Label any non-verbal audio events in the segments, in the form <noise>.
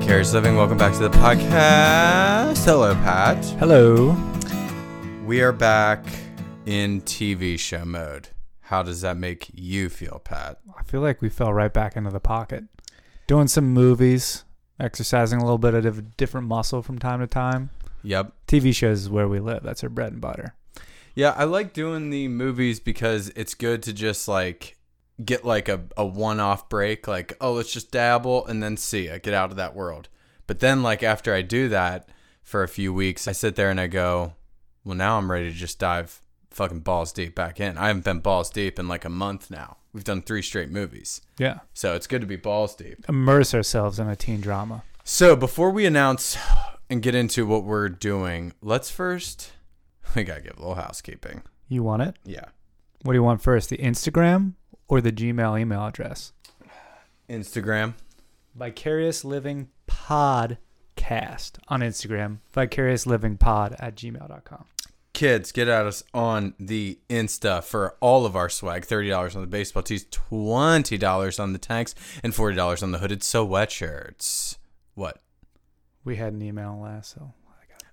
Vicarious Living. Welcome back to the podcast. Hello, Pat. Hello. We are back in TV show mode. How does that make you feel, Pat? I feel like we fell right back into the pocket. Doing some movies, exercising a little bit of a different muscle from time to time. Yep. TV shows is where we live. That's our bread and butter. Yeah, I like doing the movies because it's good to just like get like a, a one off break, like, oh, let's just dabble and then see I get out of that world. But then, like, after I do that for a few weeks, I sit there and I go, well, now I'm ready to just dive fucking balls deep back in. I haven't been balls deep in like a month now. We've done three straight movies. Yeah. So it's good to be balls deep. Immerse ourselves in a teen drama. So before we announce and get into what we're doing, let's first, we got to give a little housekeeping. You want it? Yeah. What do you want first? The Instagram or the Gmail email address? Instagram. Vicarious Living Podcast on Instagram. Vicarious Living Pod at gmail.com. Kids, get at us on the Insta for all of our swag. $30 on the baseball tees, $20 on the tanks, and $40 on the hooded sweatshirts. What? We had an email last, so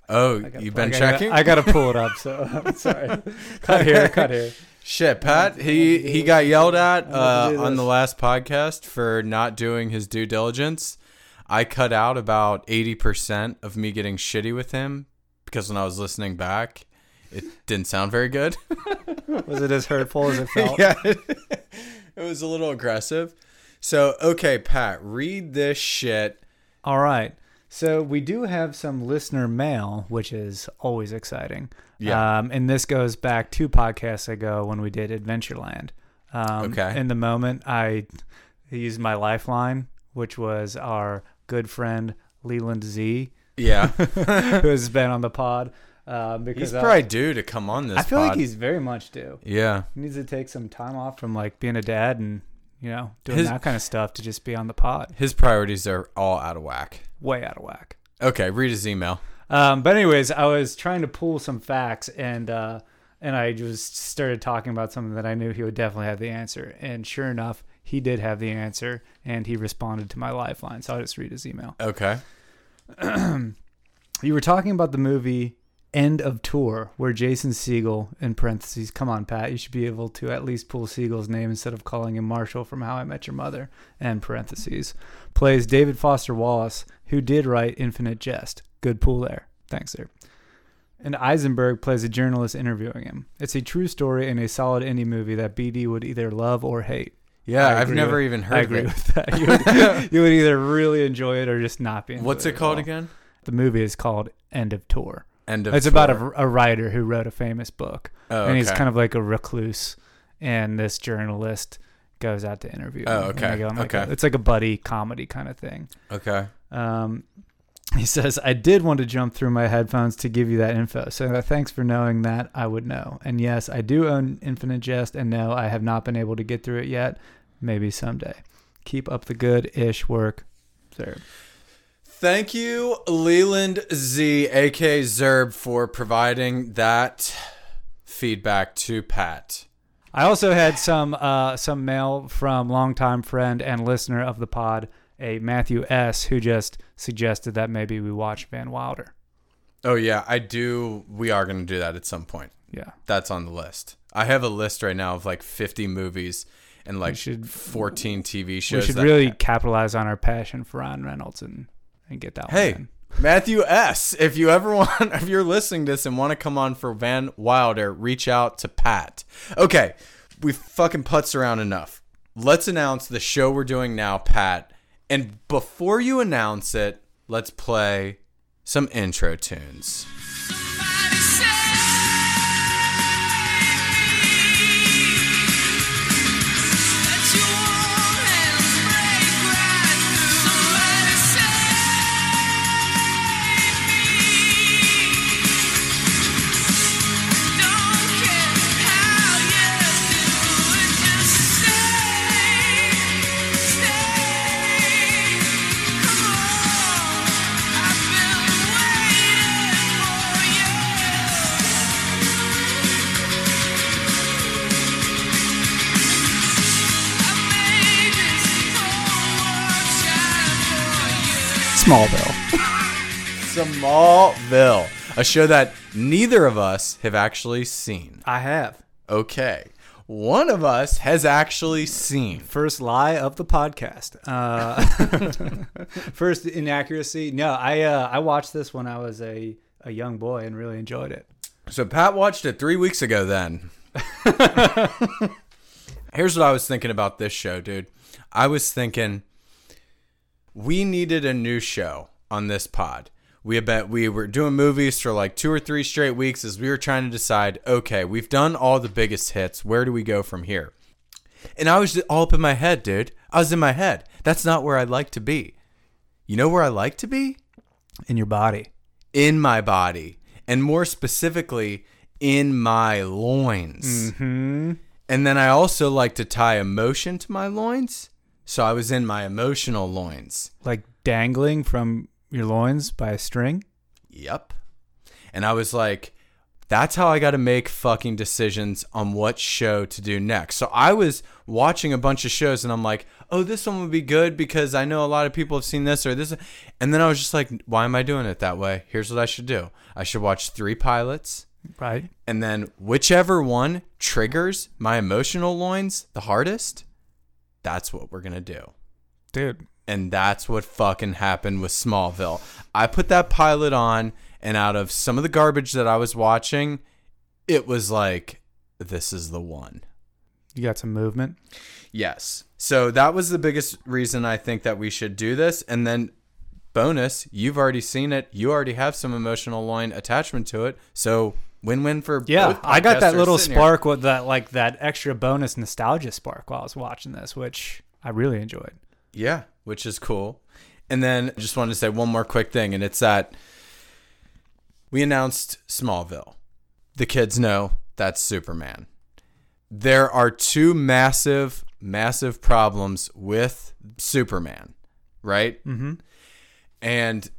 Oh, you've been I gotta- checking? I got to pull it up, so <laughs> I'm sorry. <laughs> cut here, cut here. Shit, Pat. He he got yelled at uh, on the last podcast for not doing his due diligence. I cut out about eighty percent of me getting shitty with him because when I was listening back, it didn't sound very good. <laughs> Was it as hurtful as it felt? <laughs> yeah, <laughs> it was a little aggressive. So okay, Pat, read this shit. All right. So we do have some listener mail, which is always exciting. Yeah. Um, and this goes back two podcasts ago when we did Adventureland. Um, Okay. In the moment, I used my lifeline, which was our good friend Leland Z, Yeah, <laughs> who has been on the pod. Um, because he's I- probably due to come on this. I feel pod. like he's very much due. Yeah, He needs to take some time off from like being a dad and you know doing His- that kind of stuff to just be on the pod. his priorities are all out of whack. Way out of whack. Okay, read his email. Um, but anyways, I was trying to pull some facts and uh, and I just started talking about something that I knew he would definitely have the answer. And sure enough, he did have the answer, and he responded to my lifeline. So I'll just read his email. Okay. <clears throat> You were talking about the movie End of Tour, where Jason Segel, in parentheses, come on, Pat, you should be able to at least pull Segel's name instead of calling him Marshall from How I Met Your Mother, end parentheses, plays David Foster Wallace, who did write Infinite Jest. Good pull there. Thanks, sir. And Eisenberg plays a journalist interviewing him. It's a true story and a solid indie movie that BD would either love or hate. Yeah, I've never with- even heard I of agree it. with that. You would, <laughs> you would either really enjoy it or just not be. What's it at called all. again? The movie is called End of Tour. End of. It's about a, a writer who wrote a famous book, Oh, and he's kind of like a recluse, and this journalist goes out to interview. Oh, him, and okay, go like okay. a- it's like a buddy comedy kind of thing. okay. Um, he says, "I did want to jump through my headphones to give you that info. So uh, thanks for knowing that. I would know. And yes, I do own Infinite Jest, and no, I have not been able to get through it yet. Maybe someday. Keep up the good-ish work, sir." Thank you, Leland Z, aka Zerb, for providing that feedback to Pat. I also had some uh, some mail from longtime friend and listener of the pod, a Matthew S, who just suggested that maybe we watch Van Wilder. Oh yeah, I do. We are going to do that at some point. Yeah, That's on the list. I have a list right now of like 50 movies and like should- 14 TV shows. we should really capitalize on our passion for Ryan Reynolds and and get that Hey, one. in. Matthew S. If you ever <laughs> want, if you're listening to this and want to come on for Van Wilder, reach out to Pat. Okay, we fucking putz around enough. Let's announce the show we're doing now, Pat. And before you announce it, let's play some intro tunes. Smallville. <laughs> Smallville, a show that neither of us have actually seen. I have. Okay. One of us has actually seen. First lie of the podcast. Uh, <laughs> first inaccuracy. No, I uh, I watched this when I was a, a young boy and really enjoyed it. So Pat watched it three weeks ago then. <laughs> Here's what I was thinking about this show, dude. I was thinking we needed a new show on this pod. We had bet we were doing movies for like two or three straight weeks as we were trying to decide, okay, we've done all the biggest hits. Where do we go from here? And I was all up in my head, dude. I was in my head. That's not where I'd like to be. You know where I like to be? In your body. in my body and more specifically in my loins. Mm-hmm. And then I also like to tie emotion to my loins. So I was in my emotional loins. Like dangling from your loins by a string. Yep. And I was like, that's how I got to make fucking decisions on what show to do next. So I was watching a bunch of shows and I'm like, oh, this one would be good because I know a lot of people have seen this or this. And then I was just like, why am I doing it that way? Here's what I should do I should watch three pilots. Right. And then whichever one triggers my emotional loins the hardest, that's what we're going to do. Dude. And that's what fucking happened with Smallville. I put that pilot on, and out of some of the garbage that I was watching, it was like, this is the one. You got some movement. Yes. So that was the biggest reason I think that we should do this. And then, bonus, you've already seen it. You already have some emotional loin attachment to it. So, win win for Yeah, I got that little sitting here. spark with that like that extra bonus nostalgia spark while I was watching this, which I really enjoyed. Yeah, which is cool. And then just wanted to say one more quick thing, and it's that we announced Smallville. The kids know that's Superman. There are two massive, massive problems with Superman, right? Mm-hmm. And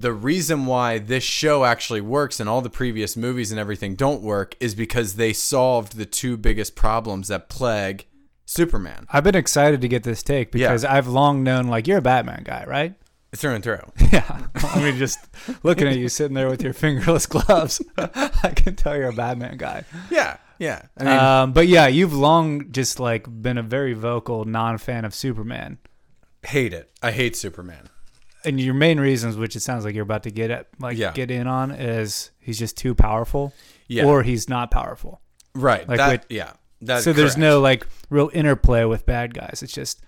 the reason why this show actually works and all the previous movies and everything don't work is because they solved the two biggest problems that plague Superman I've been excited to get this take Yeah. because I've long known like you're a Batman guy, right? through and through. <laughs> Yeah. I mean, just looking at you sitting there with your fingerless gloves, <laughs> I can tell you're a Batman guy. Yeah, yeah. I mean, um, but yeah, you've long just like been a very vocal non-fan of Superman, hate it. I hate Superman. And your main reasons, which it sounds like you're about to get at, like Yeah. get in on, is he's just too powerful, Yeah. or he's not powerful. Right. like that, yeah. That's so there's no like real interplay with bad guys. It's just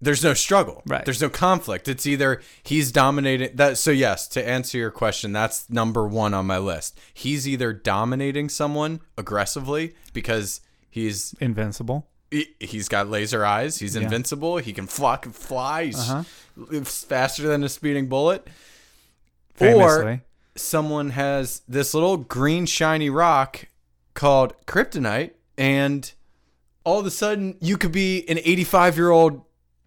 there's no struggle. Right. There's no conflict. It's either he's dominating that so yes, to answer your question, that's number 1 on my list. He's either dominating someone aggressively because he's invincible. He, he's got laser eyes, he's Yeah. invincible, he can fly, fly, he's Uh-huh. faster than a speeding bullet. Famously. Or someone has this little green shiny rock called kryptonite and all of a sudden you could be an 85 year old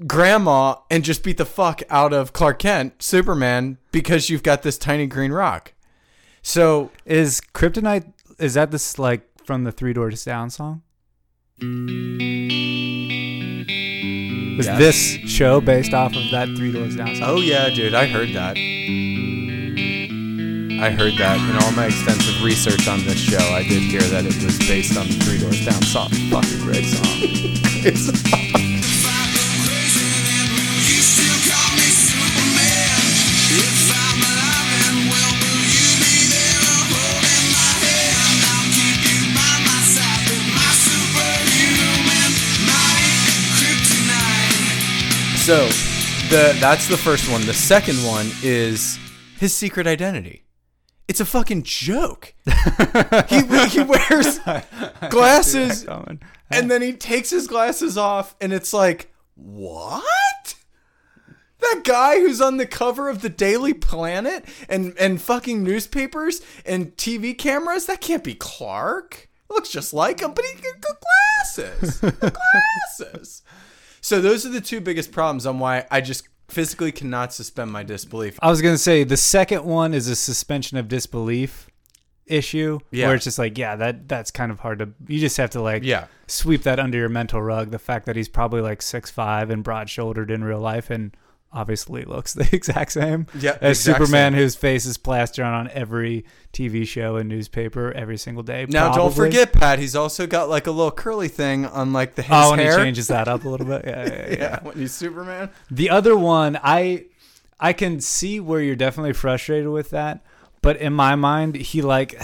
grandma and just beat the fuck out of Clark Kent, Superman, because you've got this tiny green rock. So Is Kryptonite is that this like from the Three Doors Down song? Was Yes. this show based off of that Three Doors Down song? Oh yeah, dude, I heard that. I heard that in all my extensive research on this show. I did hear that it was based on the Three Doors Down song. Fucking great song. <laughs> <laughs> It's so the that's the first one. The second one is his secret identity. It's a fucking joke. he he <laughs> wears glasses and then he takes his glasses off and it's like what that guy who's on the cover of the daily planet and and fucking newspapers and tv cameras that can't be clark looks just like him but he got glasses glasses <laughs> so those are the two biggest problems on why i just physically cannot suspend my disbelief I was gonna say the second one is a suspension of disbelief issue Yeah. where it's just like yeah that that's kind of hard to you just have to like yeah sweep that under your mental rug the fact that he's probably like six five and broad shouldered in real life and obviously looks <laughs> the exact same Yeah, as exact Superman, same. whose face is plastered on every TV show and newspaper every single day. Now don't forget, Pat. He's also got like a little curly thing on like the his Oh, and hair. he changes that up a little bit. Yeah, yeah, <laughs> yeah. yeah, when he's Superman. The other one, I I can see where you're definitely frustrated with that, but in my mind, he like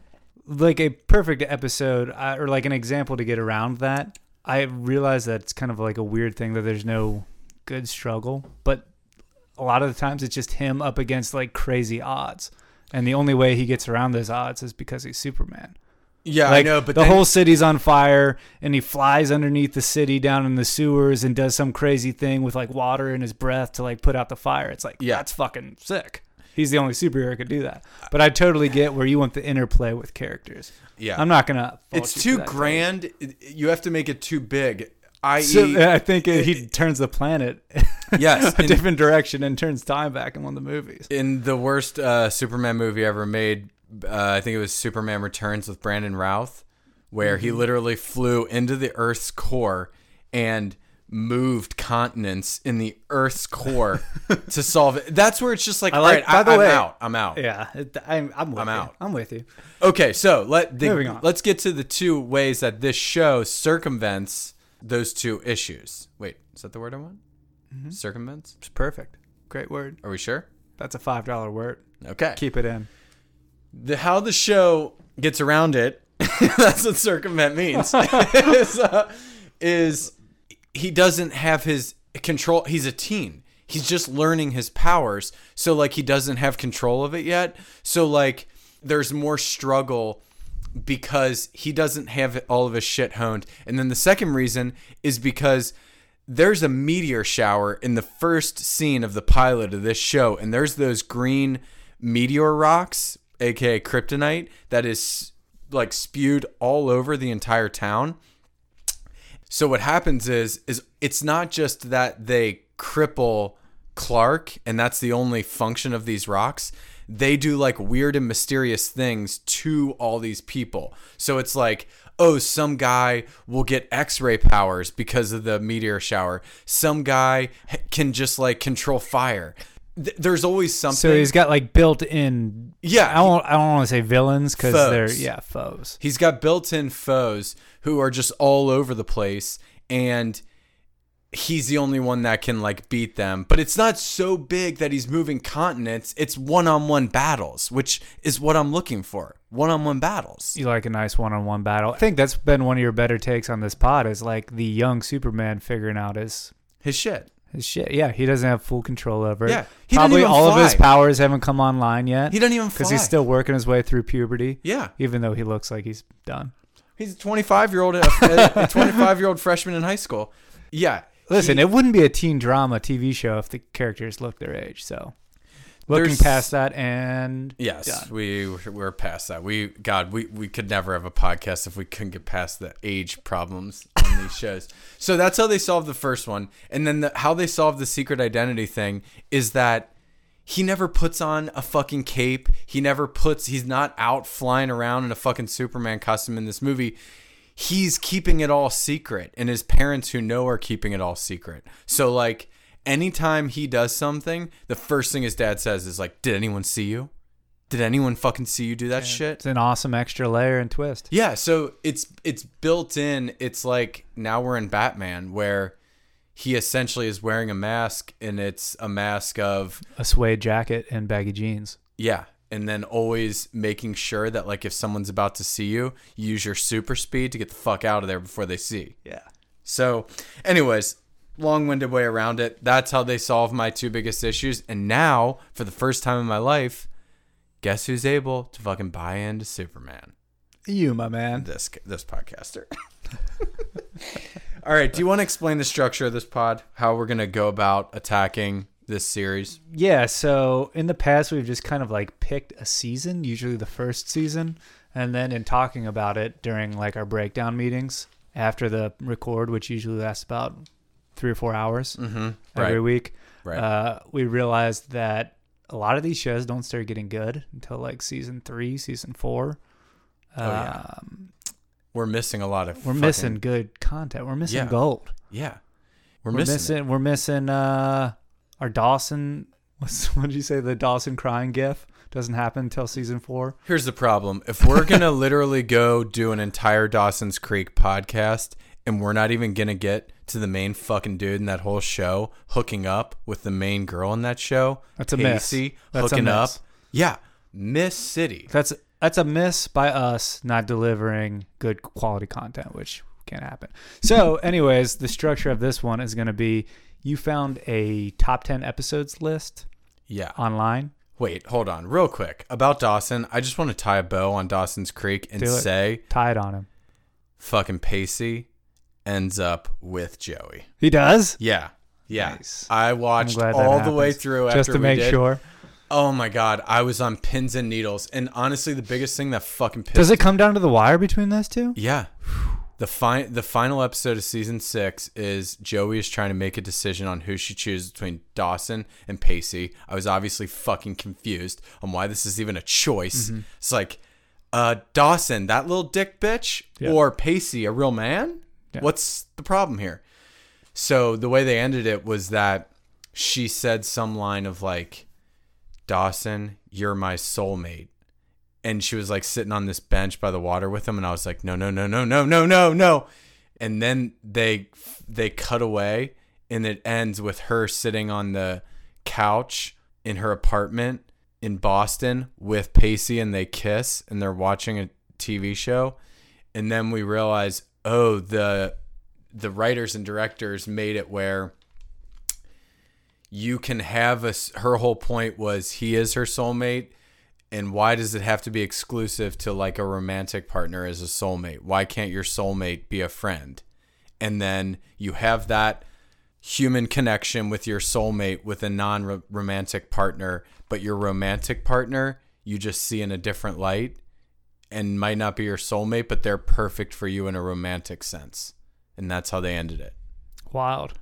<sighs> like a perfect episode uh, or like an example to get around that. I realize that it's kind of like a weird thing that there's no good struggle, but a lot of the times it's just him up against like crazy odds. And the only way he gets around those odds is because he's Superman. Yeah, Like I know, but the then- whole city's on fire, and he flies underneath the city down in the sewers and does some crazy thing with like water in his breath to like put out the fire. It's like, Yeah. that's fucking sick. He's the only superhero who could do that. But I totally get where you want the interplay with characters. yeah, I'm not gonna. It's too grand. It- You have to make it too big. I.e., So I think it, he turns the planet <laughs> yes, a in, different direction and turns time back in one of the movies. in the worst uh, Superman movie ever made, uh, I think it was Superman Returns with Brandon Routh, where Mm-hmm. he literally flew into the Earth's core and moved continents in the Earth's core <laughs> to solve it. That's where it's just like, I like- right, by I, the I'm way- out. I'm out. Yeah, I'm, I'm, with I'm out. I'm with you. Okay, so let the, let's get to the two ways that this show circumvents those two issues. Wait, is that the word I want? Mm-hmm. Circumvents? It's perfect. Great word. Are we sure? That's a five dollar word. Okay. Keep it in. the how the show gets around it <laughs> that's what circumvent means <laughs> is, uh, is he doesn't have his control he's a teen he's just learning his powers so like he doesn't have control of it yet so like there's more struggle because he doesn't have all of his shit honed and then the second reason is because there's a meteor shower in the first scene of the pilot of this show, and there's those green meteor rocks, aka kryptonite, that is like spewed all over the entire town. So what happens is is it's not just that they cripple Clark and that's the only function of these rocks. They do like weird and mysterious things to all these people. So it's like, oh, some guy will get X-ray powers because of the meteor shower. Some guy can just like control fire. Th- There's always something. So he's got like built in. Yeah, I don't. I don't want to say villains because they're yeah foes. He's got built-in foes who are just all over the place and he's the only one that can like beat them. But it's not so big that he's moving continents. It's one-on-one battles, which is what I'm looking for. One-on-one battles. You like a nice one-on-one battle. I think that's been one of your better takes on this pod. Is like the young Superman figuring out his His shit. his shit. Yeah, he doesn't have full control over it. Yeah, he probably all of his powers haven't come online yet. He doesn't even because he's still working his way through puberty. Yeah. even though he looks like he's done. He's a 25-year-old a 25-year-old freshman in high school. Yeah. Listen, it wouldn't be a teen drama TV show if the characters looked their age. So, looking There's- past that, and Yes, done. we we're past that. We God, we we could never have a podcast if we couldn't get past the age problems on these <laughs> shows. So that's how they solved the first one, and then the, how they solved the secret identity thing is that he never puts on a fucking cape. He never puts. He's not out flying around in a fucking Superman costume in this movie. He's keeping it all secret, and his parents who know are keeping it all secret. So like. Anytime he does something, the first thing his dad says is like, "Did anyone see you?" Did anyone fucking see you do that shit? it's an awesome extra layer and twist. Yeah, so it's it's built in. It's like now we're in Batman where he essentially is wearing a mask and it's a mask of A suede jacket and baggy jeans. yeah, and then always making sure that like if someone's about to see you, you use your super speed to get the fuck out of there before they see. Yeah. So, anyways, long-winded way around it. That's how they solve my two biggest issues. And now, for the first time in my life, guess who's able to fucking buy into Superman? You, my man. This this podcaster. <laughs> All right, do you want to explain the structure of this pod? How we're gonna go about attacking this series? Yeah, so in the past we've just kind of like picked a season, usually the first season, and then in talking about it during like our breakdown meetings after the record, which usually lasts about three or four hours Mm-hmm. every Right. week, Right. uh, we realized that a lot of these shows don't start getting good until like season three, season four. Oh, yeah. Um, we're missing a lot of. we're fucking- missing good content. We're missing Yeah. gold. Yeah. We're, We're missing. missing. We're missing. Uh, our Dawson. <laughs> What's, what did you say? The Dawson crying gif doesn't happen until season four. Here's the problem. If we're going <laughs> to literally go do an entire Dawson's Creek podcast and we're not even going to get to the main fucking dude in that whole show hooking up with the main girl in that show, That's a miss. Casey, That's a hooking up. miss. Yeah. Miss City. That's that's a miss by us not delivering good quality content, which can't happen. So, anyways, the structure of this one is going to be you found a top 10 episodes list Yeah. online. Wait, hold on. Real quick. About Dawson, I just want to tie a bow on Dawson's Creek and it. say Tied on him. fucking Pacey ends up with Joey. He does? Yeah. Yeah. Nice. I watched all the way through Just to make did. sure. Oh my god, I was on pins and needles. And honestly, the biggest thing that fucking pissed Does it come down to the wire between those two? Yeah. The fi- the final episode of season 6 is Joey is trying to make a decision on who she chooses between Dawson and Pacey. I was obviously fucking confused on why this is even a choice. Mm-hmm. It's like uh Dawson, that little dick bitch Yeah. or Pacey, a real man? Yeah. What's the problem here? So the way they ended it was that she said some line of like Dawson, you're my soulmate. And she was like sitting on this bench by the water with him and I was like, "No, no, no, no, no, no, no, no." And then they they cut away and it ends with her sitting on the couch in her apartment in Boston with Pacey and they kiss and they're watching a TV show. And then we realize, "Oh, the the writers and directors made it where you can have a her whole point was he is her soulmate and why does it have to be exclusive to like a romantic partner as a soulmate? Why can't your soulmate be a friend? And then you have that human connection with your soulmate with a non-romantic partner but your romantic partner you just see in a different light and might not be your soulmate but they're perfect for you in a romantic sense. And that's how they ended it. Wild.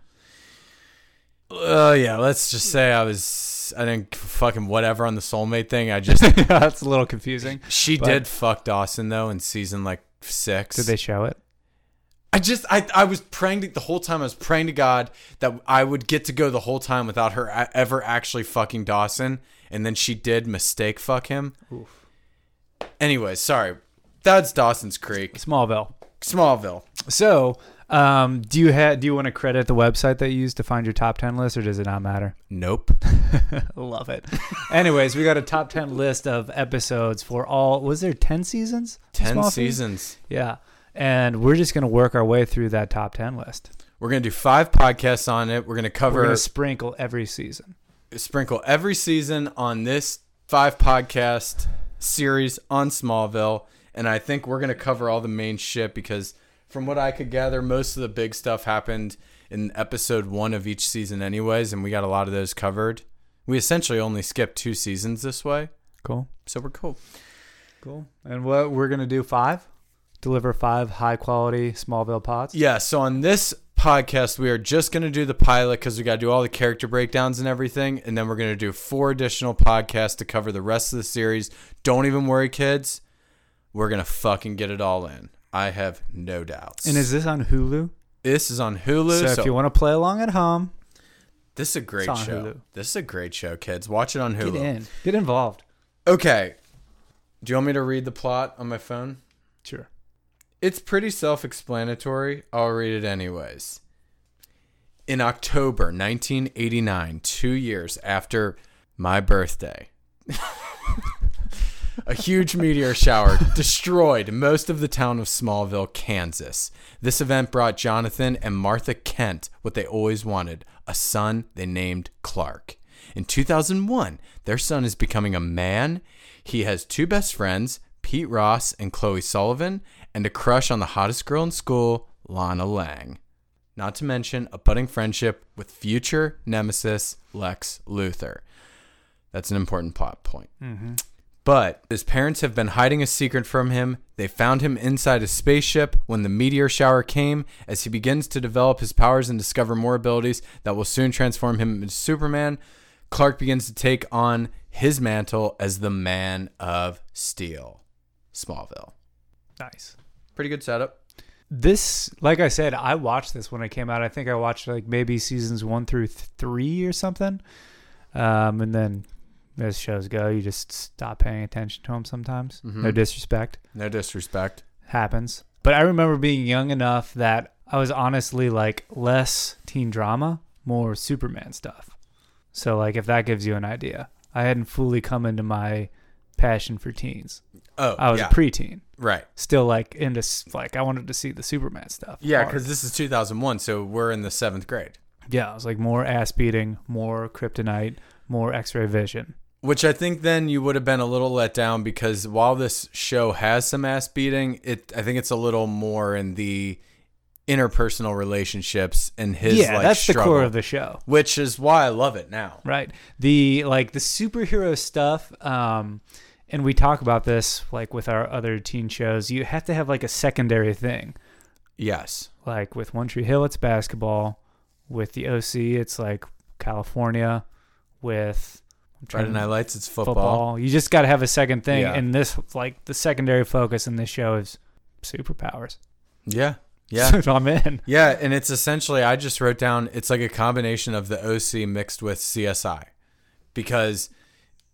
Uh, yeah, let's just say I was I didn't fucking whatever on the soulmate thing. I just <laughs> That's a little confusing. she But- did fuck Dawson though in season like six. Did they show it? I just I I was praying to, the whole time. I was praying to God that I would get to go the whole time without her ever actually fucking Dawson, and then she did mistake fuck him. Anyways, sorry. That's Dawson's Creek, Smallville. Smallville. So, um, do you have do you want to credit the website that you used to find your top ten list, or does it not matter? Nope. <laughs> Love it. <laughs> Anyways, we got a top ten list of episodes for all. Was there ten seasons? Ten seasons. Yeah, and we're just gonna work our way through that top ten list. We're gonna do five podcasts on it. We're gonna cover We're gonna sprinkle every season. sprinkle every season on this five podcast series on Smallville. And I think we're going to cover all the main shit because, from what I could gather, most of the big stuff happened in episode one of each season, anyways. And we got a lot of those covered. We essentially only skipped two seasons this way. Cool. So we're cool. Cool. And what we're gonna do five? Deliver five high quality Smallville pods. Yeah. So on this podcast, we are just going to do the pilot because we got to do all the character breakdowns and everything. And then we're going to do four additional podcasts to cover the rest of the series. Don't even worry, kids. We're going to fucking get it all in. I have no doubts. And is this on Hulu? this is on Hulu. So, So, if you want to play along at home, this is a great show. Hulu. This is a great show, kids. Watch it on Hulu. get in, get involved. Okay. Do you want me to read the plot on my phone? Sure. It's pretty self explanatory. I'll read it anyways. In October 1989, two years after my birthday, <laughs> a huge meteor shower destroyed most of the town of Smallville, Kansas. This event brought Jonathan and Martha Kent what they always wanted a son they named Clark. In 2001, their son is becoming a man. He has two best friends, Pete Ross and Chloe Sullivan, and a crush on the hottest girl in school, Lana Lang. Not to mention a budding friendship with future nemesis Lex Luthor. That's an important plot point. Mm-hmm. But his parents have been hiding a secret from him. They found him inside a spaceship when the meteor shower came. As he begins to develop his powers and discover more abilities that will soon transform him into Superman, Clark begins to take on his mantle as the Man of Steel. Smallville. Nice. Pretty good setup. this, like I said, I watched this when it came out. I think I watched like maybe seasons one through three or something. Um, and then as shows go, you just stop paying attention to them sometimes. No Mhm. disrespect. No disrespect. happens. But I remember being young enough that I was honestly like less teen drama, more Superman stuff. So like if that gives you an idea, I hadn't fully come into my passion for teens. Oh, I was yeah. a preteen, right. still like into like I wanted to see the Superman stuff. Yeah, because this is 2001, so we're in the seventh grade. yeah, it was like more ass beating, more kryptonite, more X-ray vision. Which I think then you would have been a little let down because while this show has some ass beating, it I think it's a little more in the interpersonal relationships and his yeah, like that's the core of the show. which is why I love it now. right the like the superhero stuff um and we talk about this like with our other teen shows you have to have like a secondary thing Yes. like with one tree hill it's basketball with the oc it's like california with Friday to- Night Lights, it's football. football. you just got to have a second thing Yeah. and this like the secondary focus in this show is superpowers Yeah. Yeah. <laughs> so i'm in Yeah, and it's essentially I just wrote down it's like a combination of the OC mixed with CSI because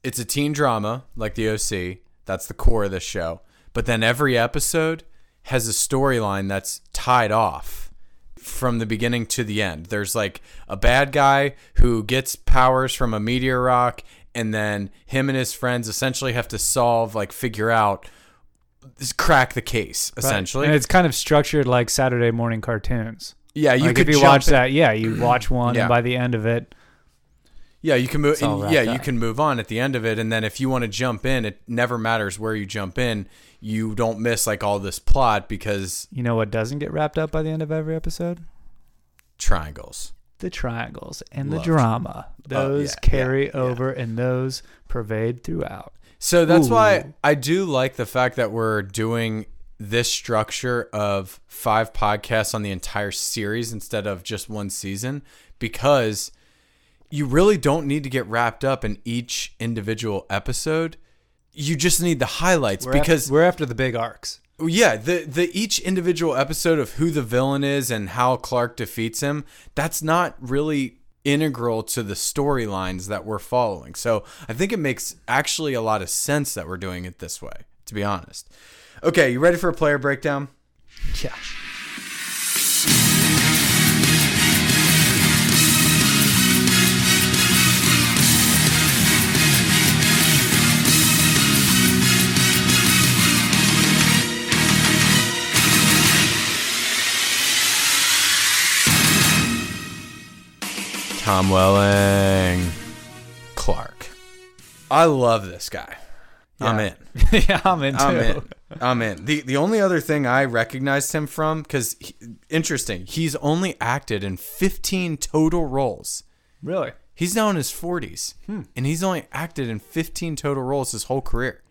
it's a teen drama like the OC. That's the core of the show. But then every episode has a storyline that's tied off from the beginning to the end. There's like a bad guy who gets powers from a meteor rock and then him and his friends essentially have to solve like figure out crack the case essentially. and it's kind of structured like saturday morning cartoons yeah, you like could if you watch in- that yeah you watch one Yeah. and by the end of it Yeah, you can move. And yeah, wrapped you can move on at the end of it, and then if you want to jump in, it never matters where you jump in. You don't miss like all this plot because You know what doesn't get wrapped up by the end of every episode? triangles. The triangles and the Love drama. Oh, Those yeah, carry yeah, yeah. over and those pervade throughout. So that's Ooh. why I do like the fact that we're doing this structure of five podcasts on the entire series instead of just one season because you really don't need to get wrapped up in each individual episode. You just need the highlights We're because after, we're after the big arcs. Yeah, the the each individual episode of who the villain is and how Clark defeats him, that's not really integral to the storylines that we're following. So, I think it makes actually a lot of sense that we're doing it this way, to be honest. Okay, you ready for a player breakdown? Yeah. Tom Welling, Clark. I love this guy. I'm in. <laughs> yeah, I'm into I'm in. I'm in. The the only other thing I recognized him from because interesting, he's only acted in 15 total roles. Really? He's now in his 40s, hmm. and he's only acted in 15 total roles his whole career.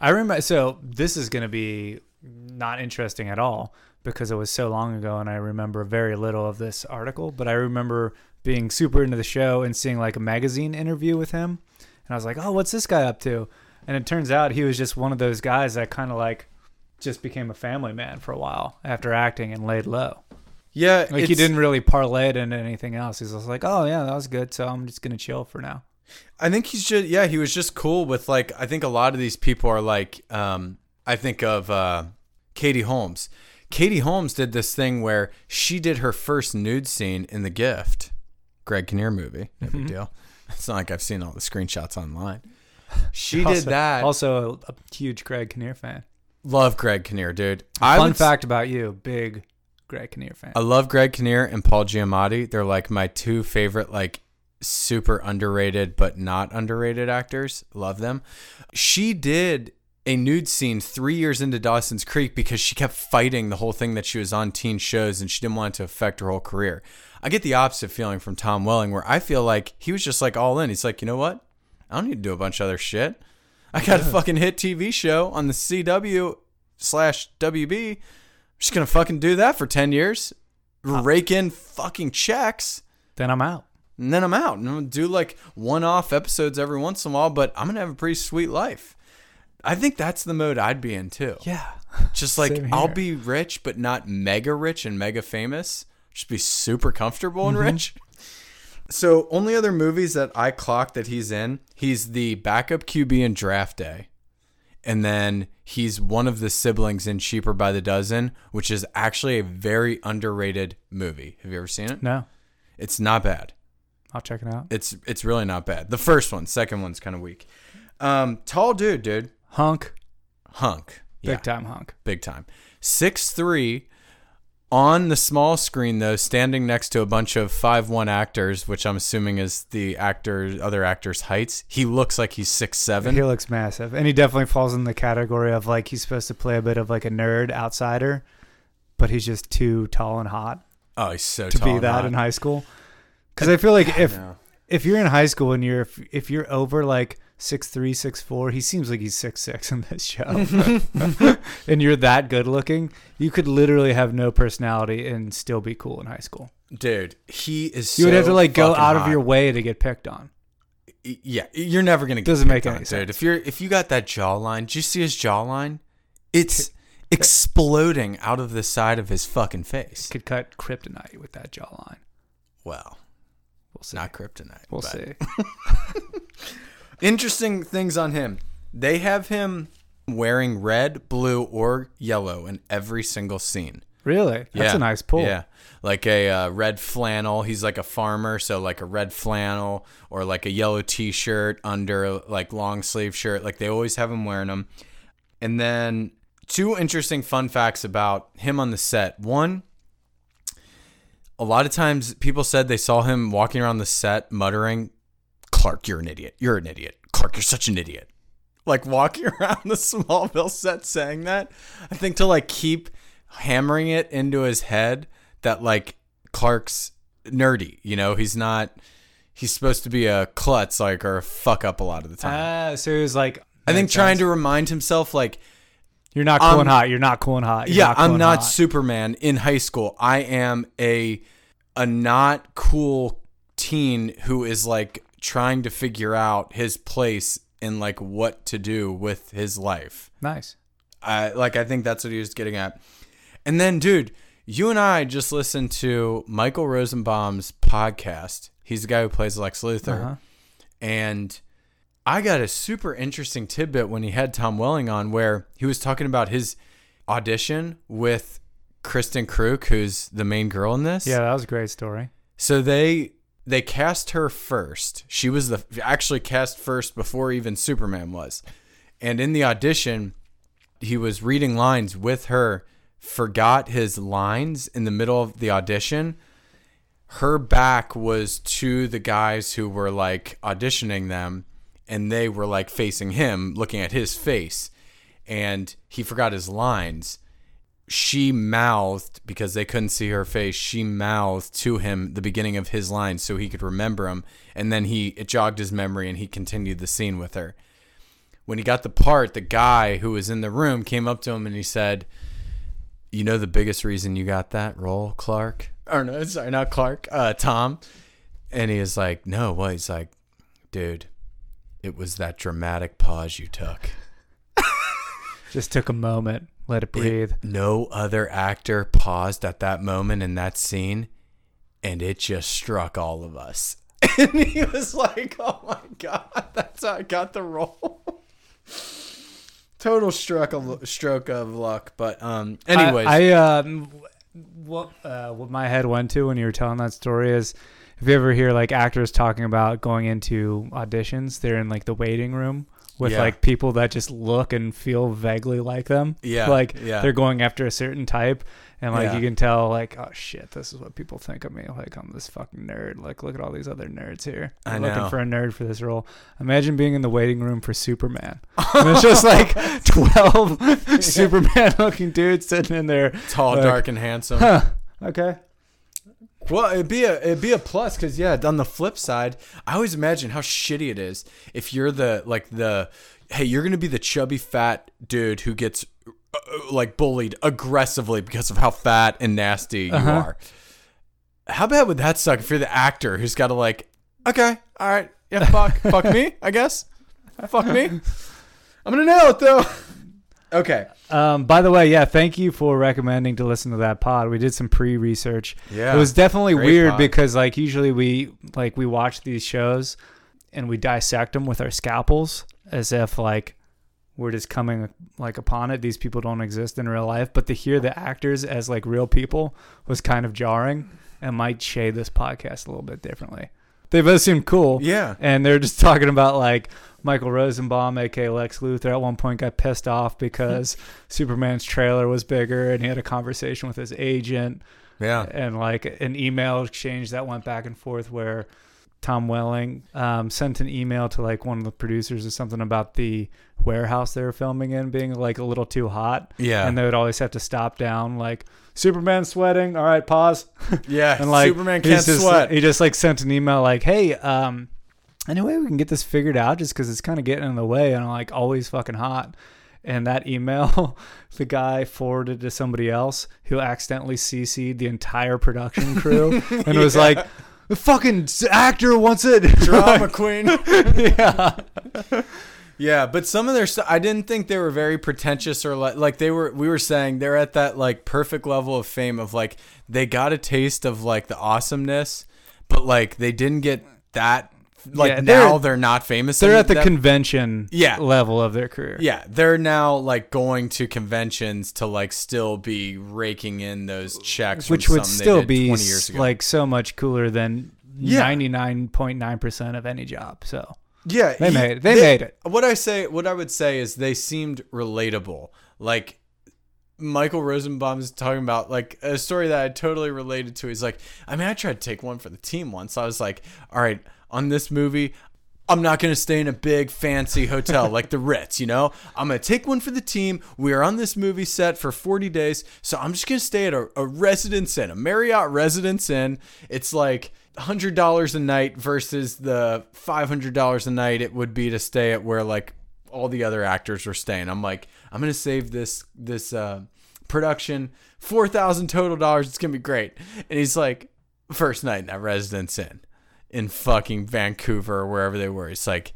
I remember. So this is going to be not interesting at all because it was so long ago, and I remember very little of this article. But I remember being super into the show and seeing like a magazine interview with him, and I was like, "Oh, what's this guy up to?" And it turns out he was just one of those guys that kind of like just became a family man for a while after acting and laid low. Yeah, Like he didn't really parlay it into anything else. He's just like, "Oh yeah, that was good, so I'm just gonna chill for now." I think he's just yeah, he was just cool with like I think a lot of these people are like um I think of uh Katie Holmes. Katie Holmes did this thing where she did her first nude scene in The Gift, Greg Kinnear movie. No big mm-hmm. deal. <laughs> It's not like I've seen all the screenshots online. She <laughs> also, did that. Also, a, a huge Greg Kinnear fan. love Greg Kinnear, dude. I Fun would fact about you: big Greg Kinnear fan. I love Greg Kinnear and Paul Giamatti. They're like my two favorite, like super underrated but not underrated actors. Love them. She did a nude scene three years into Dawson's Creek because she kept fighting the whole thing that she was on teen shows and she didn't want it to affect her whole career. I get the opposite feeling from Tom Welling where I feel like he was just like all in. He's like, you know what? I don't need to do a bunch of other shit. I got a fucking hit TV show on the CW slash WB. I'm just gonna fucking do that for ten years, rake in fucking checks, then I'm out. and then I'm out. And I'm gonna do like one-off episodes every once in a while, but I'm gonna have a pretty sweet life. I think that's the mode I'd be in too. Yeah. Just like <laughs> I'll be rich, but not mega rich and mega famous. Just be super comfortable and Mm-hmm. rich. So, only other movies that I clocked that he's in, he's the backup QB in Draft Day. And then he's one of the siblings in Cheaper by the Dozen, which is actually a very underrated movie. Have you ever seen it? No, It's not bad. I'll check it out. It's it's really not bad. The first one, second one's kind of weak. Um, tall dude, dude, Hunk, hunk, big yeah, time hunk. big time. Six three. On the small screen though, standing next to a bunch of five one actors, which I'm assuming is the actor other actors' heights. He looks like he's six seven. He looks massive, and he definitely falls in the category of like he's supposed to play a bit of like a nerd outsider, but he's just too tall and hot Oh, he's so to be that hot. in high school. Because I feel like if if you're in high school and you're if, if you're over like six three six four, he seems like he's six six <laughs> in this show, <laughs> and you're that good looking, you could literally have no personality and still be cool in high school. dude, he is. You would have to like go out of your way to get picked on. Yeah, you're never gonna. Get Doesn't make any on, sense. dude. If you're if you got that jawline, do you see his jawline? It's exploding out of the side of his fucking face. Could cut kryptonite with that jawline. Well, We'll see. not kryptonite. we'll but- see. <laughs> Interesting things on him. They have him wearing red, blue, or yellow in every single scene. Really? That's Yeah. a nice pull. Yeah. Like a uh, red flannel. He's like a farmer, so like a red flannel or like a yellow t-shirt under like long sleeve shirt. Like they always have him wearing them. And then two interesting fun facts about him on the set. One, a lot of times people said they saw him walking around the set muttering, "Clark, you're an idiot. You're an idiot. Clark, you're such an idiot." Like walking <laughs> around the Smallville set saying that. I think to like keep hammering it into his head that like Clark's nerdy, you know, he's not he's supposed to be a klutz like or a fuck up a lot of the time. Ah, so he was like, I think trying sense. to remind himself like You're not cool Um, and hot. You're not cool and hot. You're yeah, not cool I'm not hot. Superman in high school. I am a a not cool teen who is like trying to figure out his place in like what to do with his life. nice. I like I think that's what he was getting at. And then dude, you and I just listened to Michael Rosenbaum's podcast. He's the guy who plays Lex Luthor. Uh-huh. And I got a super interesting tidbit when he had Tom Welling on where he was talking about his audition with Kristin Kreuk, who's the main girl in this. Yeah, that was a great story. So they they cast her first. She was the actually cast first before even Superman was. And in the audition, he was reading lines with her, forgot his lines in the middle of the audition. Her back was to the guys who were like auditioning them, and they were like facing him, looking at his face. And he forgot his lines she mouthed because they couldn't see her face she mouthed to him the beginning of his line so he could remember him. And then he it jogged his memory and he continued the scene with her. When he got the part the guy who was in the room came up to him and he said you know the biggest reason you got that role clark? Or no sorry not clark uh tom. And he is like no what? He's like dude it was that dramatic pause you took. <laughs> Just took a moment, let it breathe. It- no other actor paused at that moment in that scene, and it just struck all of us. <laughs> And he was like, "Oh my god, <laughs> that's how I got the role." Total stroke of stroke of luck, but um. Anyways, I, I um, what uh, what my head went to when you were telling that story is, if you ever hear like actors talking about going into auditions, they're in like the waiting room with Yeah. like people that just look and feel vaguely like them. Yeah, like yeah. they're going after a certain type, and like Yeah. you can tell like, oh shit, this is what people think of me. Like I'm this fucking nerd. Like look at all these other nerds here. I know. looking for a nerd for this role. Imagine being in the waiting room for Superman. <laughs> and it's just like <laughs> twelve <laughs> Superman looking dudes sitting in there. tall, like- dark, and handsome. Huh. Okay. Well, it'd be a it'd be a plus because yeah. On the flip side, I always imagine how shitty it is if you're the like the hey, you're gonna be the chubby fat dude who gets uh, like bullied aggressively because of how fat and nasty you Uh-huh. are. How bad would that suck if you're the actor who's got to like, okay, all right, yeah, fuck, fuck me, I guess, fuck me. <laughs> I'm gonna nail it though. okay. Um, by the way, yeah, thank you for recommending to listen to that pod. We did some pre-research. Yeah. It was definitely weird pod. because like usually we like we watch these shows and we dissect them with our scalpels as if like we're just coming like upon it. These people don't exist in real life, but to hear the actors as like real people was kind of jarring and might shade this podcast a little bit differently. They both seemed cool. Yeah. And they're just talking about like Michael Rosenbaum, aka Lex Luthor, at one point got pissed off because <laughs> Superman's trailer was bigger and he had a conversation with his agent Yeah. and like an email exchange that went back and forth where Tom Welling um, sent an email to like one of the producers or something about the warehouse they were filming in being like a little too hot. Yeah. And they would always have to stop down like Superman sweating. All right, pause. <laughs> Yeah. And like Superman can't just, sweat. He just like sent an email like, "Hey, um, anyway, we can get this figured out just because it's kind of getting in the way and I'm like always fucking hot." And that email, <laughs> the guy forwarded to somebody else who accidentally CC'd the entire production <laughs> crew and was Yeah. like, "The fucking actor wants it." <laughs> Drama queen. yeah. Yeah, but some of their stuff, I didn't think they were very pretentious or like, like they were. We were saying they're at that like perfect level of fame of like they got a taste of like the awesomeness, but like they didn't get that. Like Yeah, they're- now they're not famous. They're at the that- convention Yeah. level of their career. Yeah, they're now like going to conventions to like still be raking in those checks, from Which would still be 20 years ago. like so much cooler than 99.9% of any job. So Yeah, They made it. They made it. What I say, what I would say is they seemed relatable. Like Michael Rosenbaum is talking about like a story that I totally related to. He's like, I mean, I tried to take one for the team once. I was like, all right, on this movie. I'm not going to stay in a big fancy hotel like the Ritz, you know? I'm going to take one for the team. We are on this movie set for 40 days. So I'm just going to stay at a, a residence inn, a Marriott residence inn. It's like $100 a night versus the $500 a night it would be to stay at where like all the other actors were staying. I'm like, I'm going to save this this uh production 4000 total dollars. It's going to be great. And he's like, first night in that residence inn in fucking Vancouver or wherever they were. It's like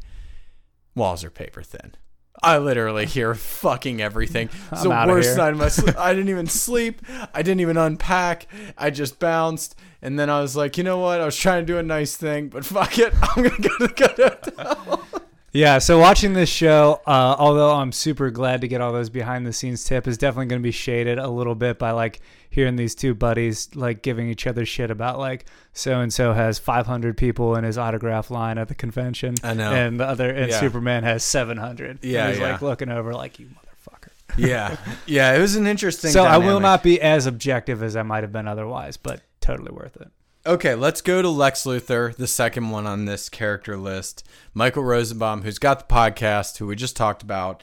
walls are paper thin. I literally <laughs> hear fucking everything. It's I'm the worst here. night of my sleep. <laughs> I didn't even sleep. I didn't even unpack. I just bounced. And then I was like, you know what? I was trying to do a nice thing, but fuck it. <laughs> I'm going to go to the hotel. Yeah, so watching this show, uh, although I'm super glad to get all those behind the scenes tip, is definitely going to be shaded a little bit by like hearing these two buddies like giving each other shit about like so and so has 500 people in his autograph line at the convention. I know. and the other and Yeah. Superman has 700. Yeah, and he's yeah. like looking over like you motherfucker. Yeah. <laughs> Yeah. It was an interesting So I will not be as objective as I might have been otherwise, but totally worth it. Okay, let's go to Lex Luthor, the second one on this character list. Michael Rosenbaum, who's got the podcast, who we just talked about,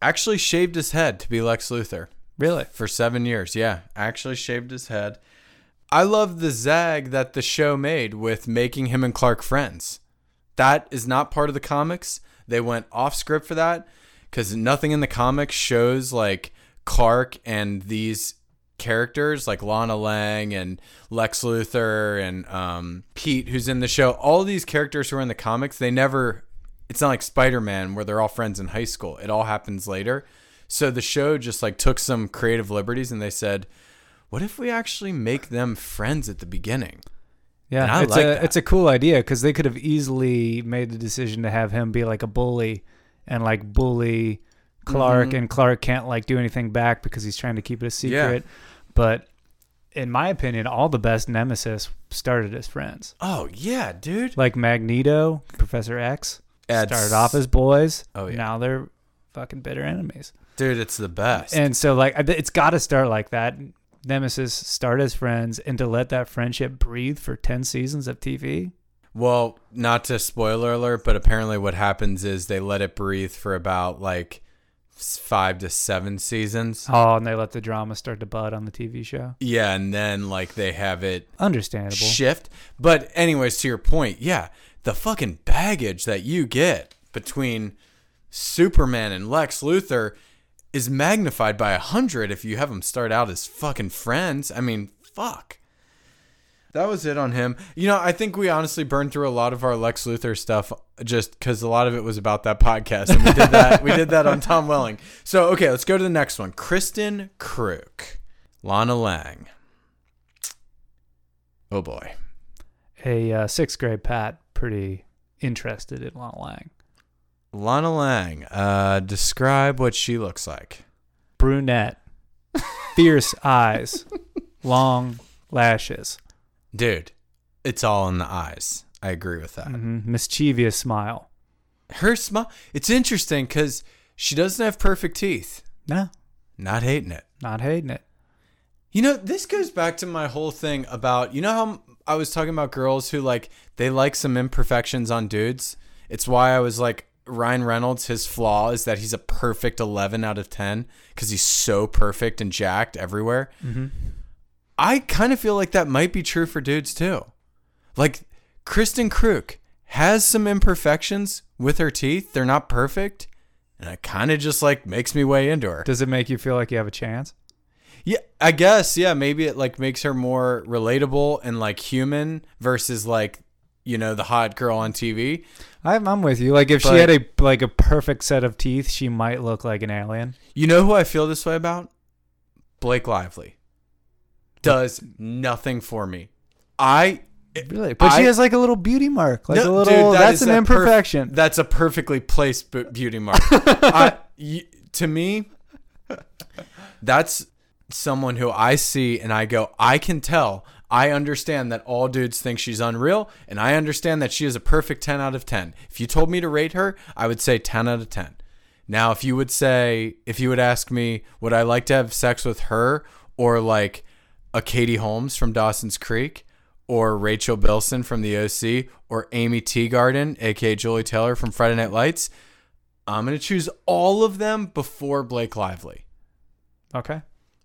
actually shaved his head to be Lex Luthor Really? for seven years. Yeah, actually shaved his head. I love the zag that the show made with making him and Clark friends. That is not part of the comics. They went off script for that because nothing in the comics shows like Clark and these characters like Lana Lang and Lex Luthor and um, Pete, who's in the show. All these characters who are in the comics, they never. It's not like Spider Man where they're all friends in high school. It all happens later. So the show just like took some creative liberties and they said, "What if we actually make them friends at the beginning?" Yeah, it's like a that. it's a cool idea because they could have easily made the decision to have him be like a bully and like bully Clark, Mhm. and Clark can't like do anything back because he's trying to keep it a secret. But in my opinion, all the best Nemesis started as friends. Oh yeah, dude. Like Magneto, Professor X started off as boys. Oh, yeah. now they're fucking bitter enemies. Dude, it's the best. And so like it's got to start like that. Nemesis start as friends, and to let that friendship breathe for ten seasons of TV. Well, not to spoiler alert, but apparently what happens is they let it breathe for about like five to seven seasons. Oh, and they let the drama start to bud on the TV show. Yeah, and then like they have it Understandable. shift. But anyways, to your point, yeah, the fucking baggage that you get between Superman and Lex Luthor is magnified by a hundred if you have them start out as fucking friends. I mean, fuck. That was it on him. You know, I think we honestly burned through a lot of our Lex Luthor stuff just because a lot of it was about that podcast, and we did that. we did that on Tom Welling. So okay, let's go to the next one. Kristin Kreuk, Lana Lang. Oh boy, A uh, sixth grade Pat, pretty interested in Lana Lang. Lana Lang. Uh, describe what she looks like. Brunette, fierce eyes, <laughs> long lashes, Dude, it's all in the eyes. I agree with that. hmm mischievous smile. Her smile. It's interesting because she doesn't have perfect teeth. No, Not hating it. not hating it. You know, this goes back to my whole thing about, you know how I was talking about girls who like they like some imperfections on dudes? It's why I was like Ryan Reynolds his flaw is that he's a perfect 11 out of 10 cuz he's so perfect and jacked everywhere. I kind of feel like that might be true for dudes too. Like Kristin Kreuk has some imperfections with her teeth. They're not perfect, and it kind of just like makes me way into her. Does it make you feel like you have a chance? Yeah, I guess. Yeah, maybe it like makes her more relatable and like human versus like you know the hot girl on TV. I'm, I'm with you. Like if she had a like a perfect set of teeth, she might look like an alien. You know who I feel this way about? Blake Lively does nothing for me. I Really? But she has like a little beauty mark, like No, a little. dude, that that's an a perf- imperfection. that's a perfectly placed beauty mark. <laughs> I, y- to me, that's someone who I see and I go, I can tell. I understand that all dudes think she's unreal, and I understand that she is a perfect 10 out of 10. If you told me to rate her, I would say 10 out of 10. Now, if you would say, if you would ask me, would I like to have sex with her or like a Katie Holmes from Dawson's Creek or Rachel Bilson from the OC or Aimee Teegarden, aka Julie Taylor from Friday Night Lights, I'm going to choose all of them before Blake Lively. okay.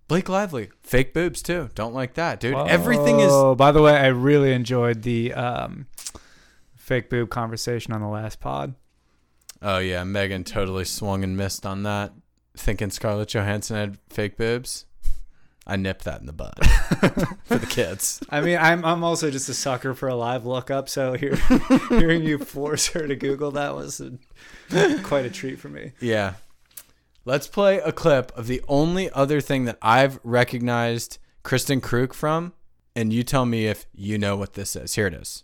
Blake Lively, fake boobs too. Don't like that, dude. Everything is Oh, by the way, I really enjoyed the um, fake boob conversation on the last pod. Oh yeah, Megan totally swung and missed on that, thinking Scarlett Johansson had fake boobs. I nipped that in the bud <laughs> for the kids. I mean, I'm I'm also just a sucker for a live lookup, so hear, <laughs> hearing you force her to Google that was a, quite a treat for me. Yeah. Let's play a clip of the only other thing that I've recognized Kristin Kreuk from, and you tell me if you know what this is. Here it is.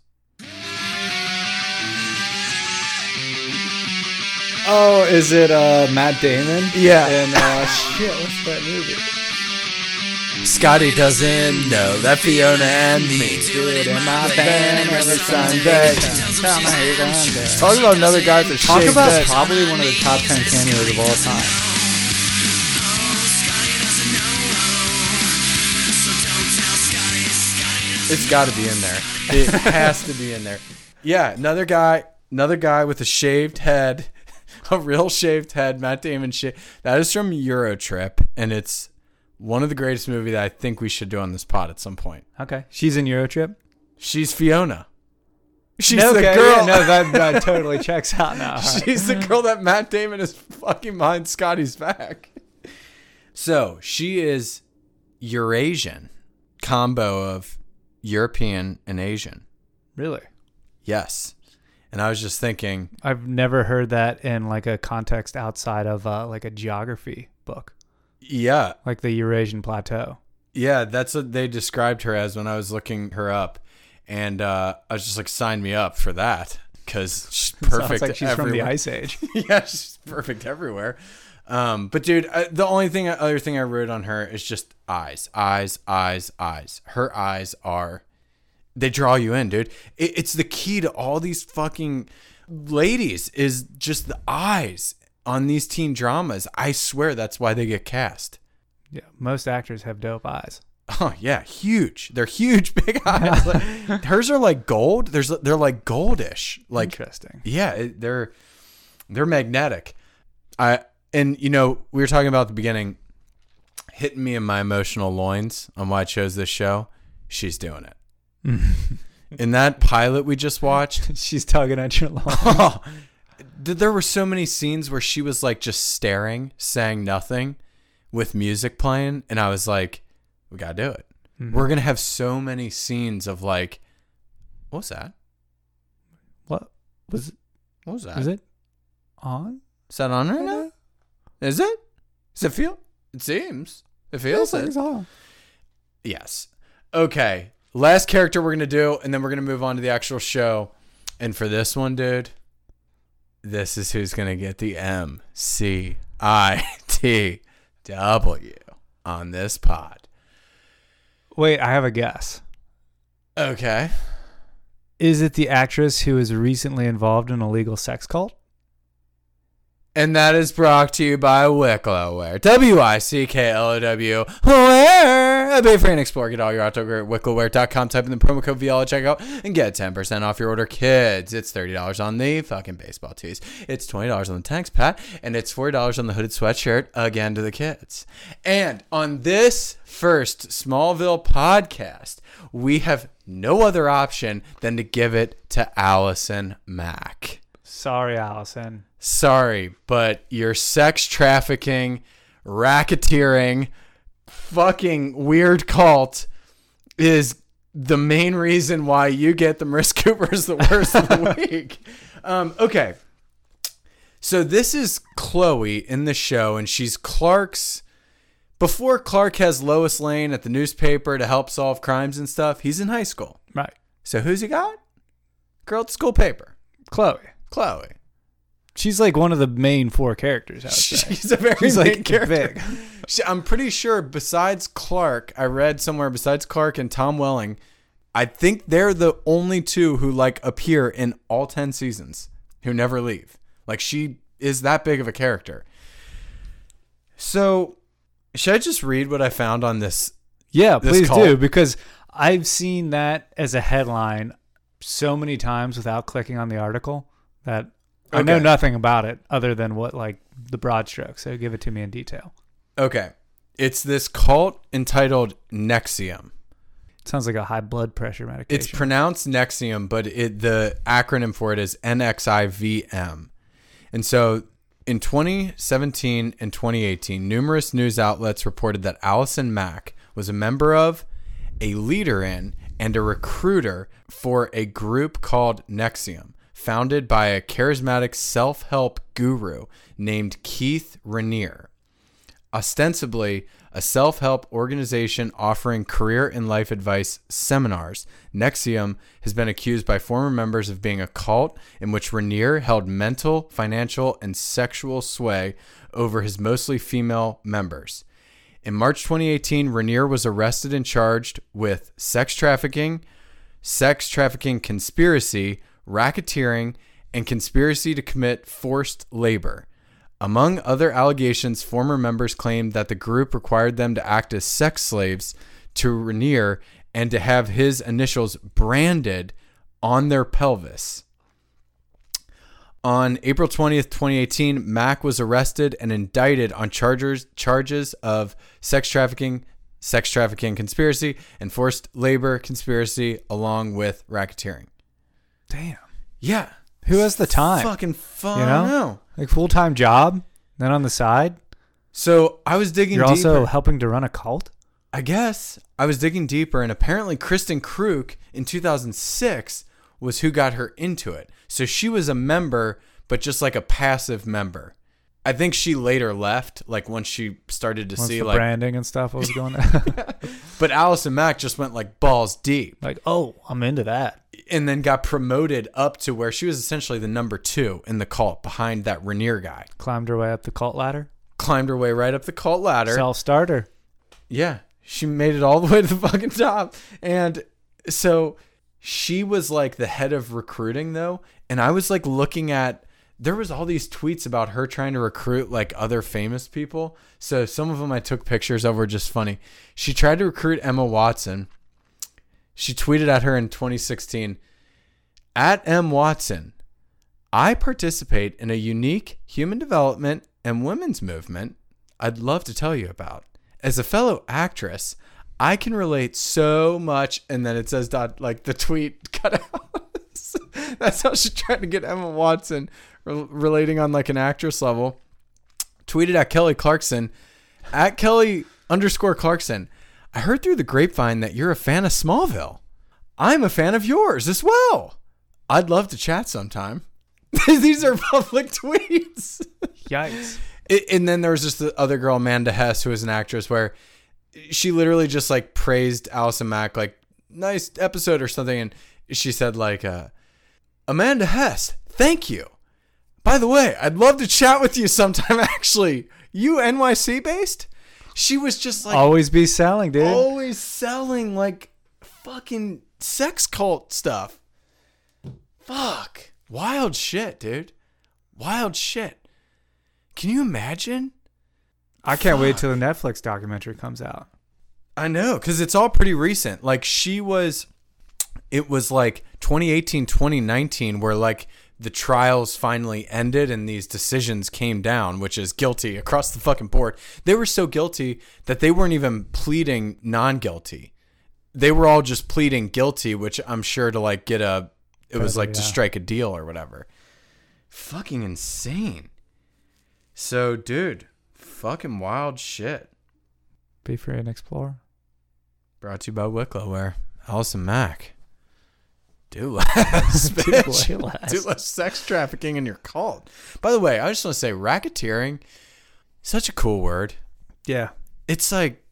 Oh, is it uh, Matt Damon? Yeah. And uh, shit, what's that movie? Scotty doesn't know that Fiona and me Do it in my band every Sunday. Tell me how you're gonna Talk about another guy that Talk shaved about head. probably one of the top ten cameos of all time. It's got to be in there. It has to be in there. Yeah, another guy, another guy with a shaved head, <laughs> a real shaved head. Matt Damon shit. That is from Eurotrip, and it's one of the greatest movie that I think we should do on this pod at some point. Okay, she's in Eurotrip. She's Fiona. She's No, the okay, girl. yeah, no, that, that totally checks out now. <laughs> Right. She's the girl that Matt Damon is fucking behind Scotty's back. So she is Eurasian, combo of European and Asian. Really? Yes. And I was just thinking, I've never heard that in like a context outside of uh, like a geography book, yeah, like the Eurasian Plateau. yeah, that's what they described her as when I was looking her up. And uh, I was just like, sign me up for that because she's <laughs> perfect. Like she's from the. Ice Age. <laughs> yeah, she's perfect everywhere. Um, but dude, I, the only thing, other thing I wrote on her is just eyes, eyes, eyes, eyes. Her eyes are, they draw you in, dude. It, it's the key to all these fucking ladies is just the eyes on these teen dramas. I swear that's why they get cast. yeah, most actors have dope eyes. Oh yeah, huge. They're huge, <laughs> big eyes. Like, <laughs> hers are like gold. There's they're like goldish. Like Interesting. yeah, it, they're they're magnetic. I and you know we were talking about at the beginning, hitting me in my emotional loins on why I chose this show. She's doing it. <laughs> in that pilot we just watched, She's tugging at your loins. oh, there were so many scenes where she was like just staring, saying nothing, with music playing, and I was like, we gotta do it. Mm-hmm. we're gonna have so many scenes of like, what's that? What was It? What was that? is it on? Is that on right now? Is it? Does it feel? It seems. It feels it. on. Yes. Okay. Last character we're gonna do, and then we're gonna move on to the actual show. And for this one, dude, this is who's gonna get the M C I T W on this pod. Wait, I have a guess. Okay. Is it the actress who was recently involved in a legal sex cult? And that is brought to you by Wicklow Wear. W I C K L O W. Where? Be free and explore. Get all your outdoor gear at wicklowwear.com. Type in the promo code VL at checkout and get 10% off your order, kids. It's $30 on the fucking baseball tees. It's $20 on the tanks, Pat. And it's $40 on the hooded sweatshirt, again to the kids. And on this first Smallville podcast, we have no other option than to give it to Allison Mack Sorry, Allison. sorry, but your sex trafficking, racketeering, fucking weird cult is the main reason why you get the Maris <laughs> Cooper's the worst of the <laughs> week. Um, okay. So this is Chloe in the show, and she's Clark's. Before Clark has Lois Lane at the newspaper to help solve crimes and stuff, he's in high school. Right. So who's he got? Girl at the school paper. Chloe. Chloe. She's like one of the main four characters, I would say. She's a very She's, main like, character. big. <laughs> She- I'm pretty sure besides Clark, I read somewhere besides Clark and Tom Welling, I think they're the only two who like appear in all 10 seasons who never leave. Like she is that big of a character. So, should I just read what I found on this? Yeah, This please cult. do because I've seen that as a headline so many times without clicking on the article that I know Okay. nothing about it other than what like the broad strokes. So give it to me in detail. Okay. It's this cult entitled Nexium. It sounds like a high blood pressure medication. It's pronounced Nexium, but it the acronym for it is NXIVM. And so in 2017 and 2018, numerous news outlets reported that Allison Mack was a member of, a leader in, and a recruiter for a group called Nexium, founded by a charismatic self help guru named Keith Raniere ostensibly a self help organization offering career and life advice seminars. Nexium has been accused by former members of being a cult in which Raniere held mental, financial, and sexual sway over his mostly female members. In March 2018, Raniere was arrested and charged with sex trafficking, sex trafficking conspiracy, racketeering, and conspiracy to commit forced labor. Among other allegations, former members claimed that the group required them to act as sex slaves to Raniere and to have his initials branded on their pelvis. On April 20th, 2018, Mack was arrested and indicted on charges charges of sex trafficking, sex trafficking conspiracy, and forced labor conspiracy along with racketeering. Damn. Yeah. Who has the time? Fucking fun. You know? Like full time job, then on the side, So I was digging you're deeper. also helping to run a cult. I guess I was digging deeper, and apparently Kristin Kreuk in 2006 was who got her into it. So she was a member, but just like a passive member. I think she later left, like once she started to Once see the like. branding and stuff was going <laughs> on. But Allison Mack just went like balls deep, like, oh, I'm into that. and then got promoted up to where she was essentially the number two in the cult behind that Raniere guy. Climbed her way up the cult ladder. Climbed her way right up the cult ladder. Self starter. Yeah, she made it all the way to the fucking top. And so she was like the head of recruiting though, and I was like looking at there was all these tweets about her trying to recruit like other famous people. So some of them I took pictures of were just funny. She tried to recruit Emma Watson. She tweeted at her in 2016 at M Watson. I participate in a unique human development and women's movement I'd love to tell you about. As a fellow actress, I can relate so much. And then it says dot like the tweet <laughs> cut out. <laughs> That's how she tried to get Emma Watson re- relating on like an actress level. Tweeted at Kelly Clarkson at Kelly underscore Clarkson. I heard through the grapevine that you're a fan of Smallville. I'm a fan of yours as well. I'd love to chat sometime. <laughs> These are public <laughs> tweets. Yikes. It, and then there was just the other girl, Amanda Hess, who is an actress, where she literally just like praised Allison Mack, like nice episode or something, and she said like, uh, Amanda Hess, thank you. By the way, I'd love to chat with you sometime. <laughs> Actually, you NYC based? She was just like Always be selling, dude. always selling like fucking sex cult stuff. Fuck. Wild shit, dude. Wild shit. Can you imagine? I can't wait till the Netflix documentary comes out. I know, because it's all pretty recent. Like, she was, it was like 2018, 2019, where like the trials finally ended and these decisions came down, which is guilty across the fucking board. They were so guilty that they weren't even pleading non guilty. They were all just pleading guilty, which I'm sure to like get a, it was like to strike a deal or whatever. Fucking insane. So, dude, fucking wild shit. Be free and explore. Brought to you by Wicklow, where Allison Mack. Do less, <laughs> Do less. Do less sex trafficking in your cult. By the way, I just want to say racketeering, such a cool word. Yeah. It's like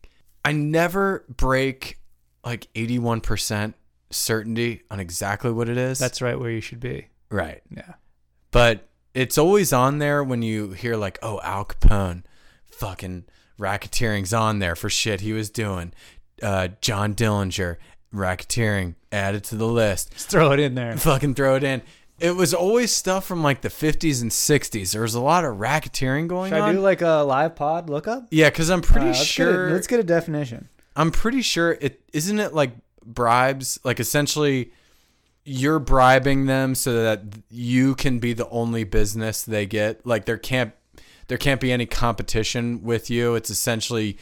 I never break like 81% certainty on exactly what it is. That's right where you should be. right. Yeah. But it's always on there when you hear like, oh, Al Capone, fucking racketeering's on there for shit he was doing. Uh, John Dillinger, racketeering added to the list. Just throw it in there. Fucking throw it in. It was always stuff from like the 50s and 60s. There was a lot of racketeering going on. Should I do like a live pod lookup? yeah, because I'm pretty Uh, let's get a- sure. let's get a definition. I'm pretty sure it isn't it like bribes, like essentially you're bribing them so that you can be the only business they get. Like there can't there can't be any competition with you. It's essentially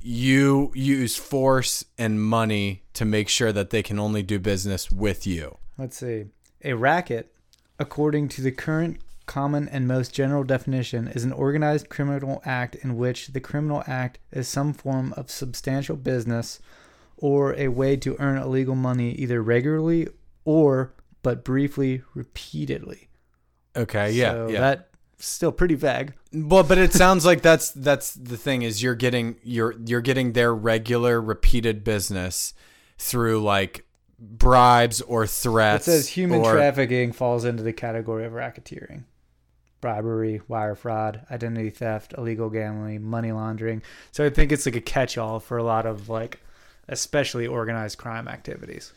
you use force and money to make sure that they can only do business with you. Let's see. A racket, according to the current common and most general definition, is an organized criminal act in which the criminal act is some form of substantial business or a way to earn illegal money either regularly or but briefly repeatedly. Okay, yeah, so yeah. That's still pretty vague. Well, but it sounds like that's that's the thing is you're getting you're you're getting their regular repeated business through like bribes or threats. It says human or- trafficking falls into the category of racketeering. Bribery, wire fraud, identity theft, illegal gambling, money laundering. So I think it's like a catch-all for a lot of like especially organized crime activities.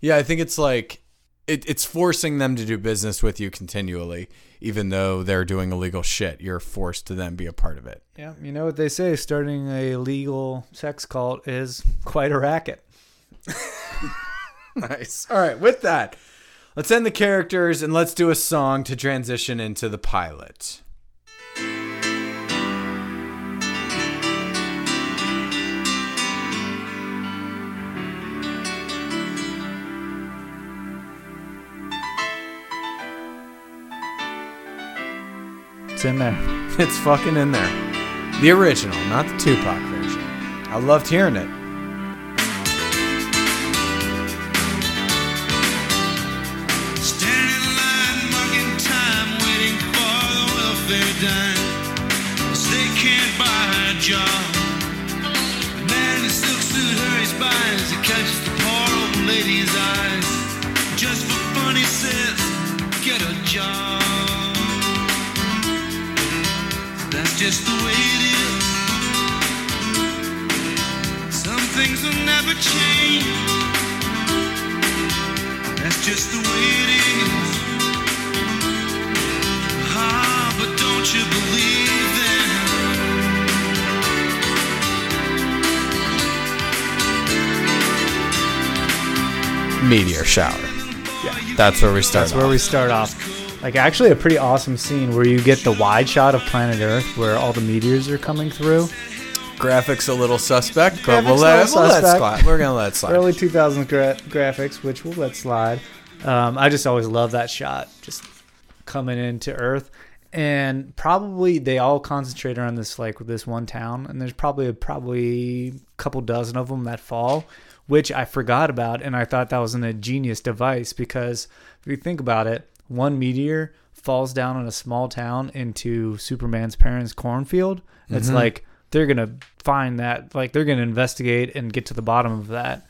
Yeah, I think it's like it, it's forcing them to do business with you continually, even though they're doing illegal shit. You're forced to then be a part of it. Yeah, you know what they say, starting a legal sex cult is quite a racket. <laughs> Nice. All right, with that, let's end the characters and let's do a song to transition into the pilot. It's in there. <laughs> It's fucking in there. The original, not the Tupac version. I loved hearing it. Standing line, just the way it is. Some things will never change. That's just the way it is. Ah, but don't you believe them? Meteor shower. Yeah, that's where we start. That's where we start off. Like actually a pretty awesome scene where you get the wide shot of planet Earth where all the meteors are coming through. Graphics a little suspect, but Graphics we'll let, we'll let slide. We're gonna let slide. Early 2000s gra- graphics, which we'll let slide. Um, I just always love that shot, just coming into Earth. and probably they all concentrate around this like this one town, and there's probably probably a couple dozen of them that fall, which I forgot about, and I thought that was an ingenious device because if you think about it, one meteor falls down on a small town into Superman's parents' cornfield. It's mm-hmm. like they're gonna find that, like they're gonna investigate and get to the bottom of that.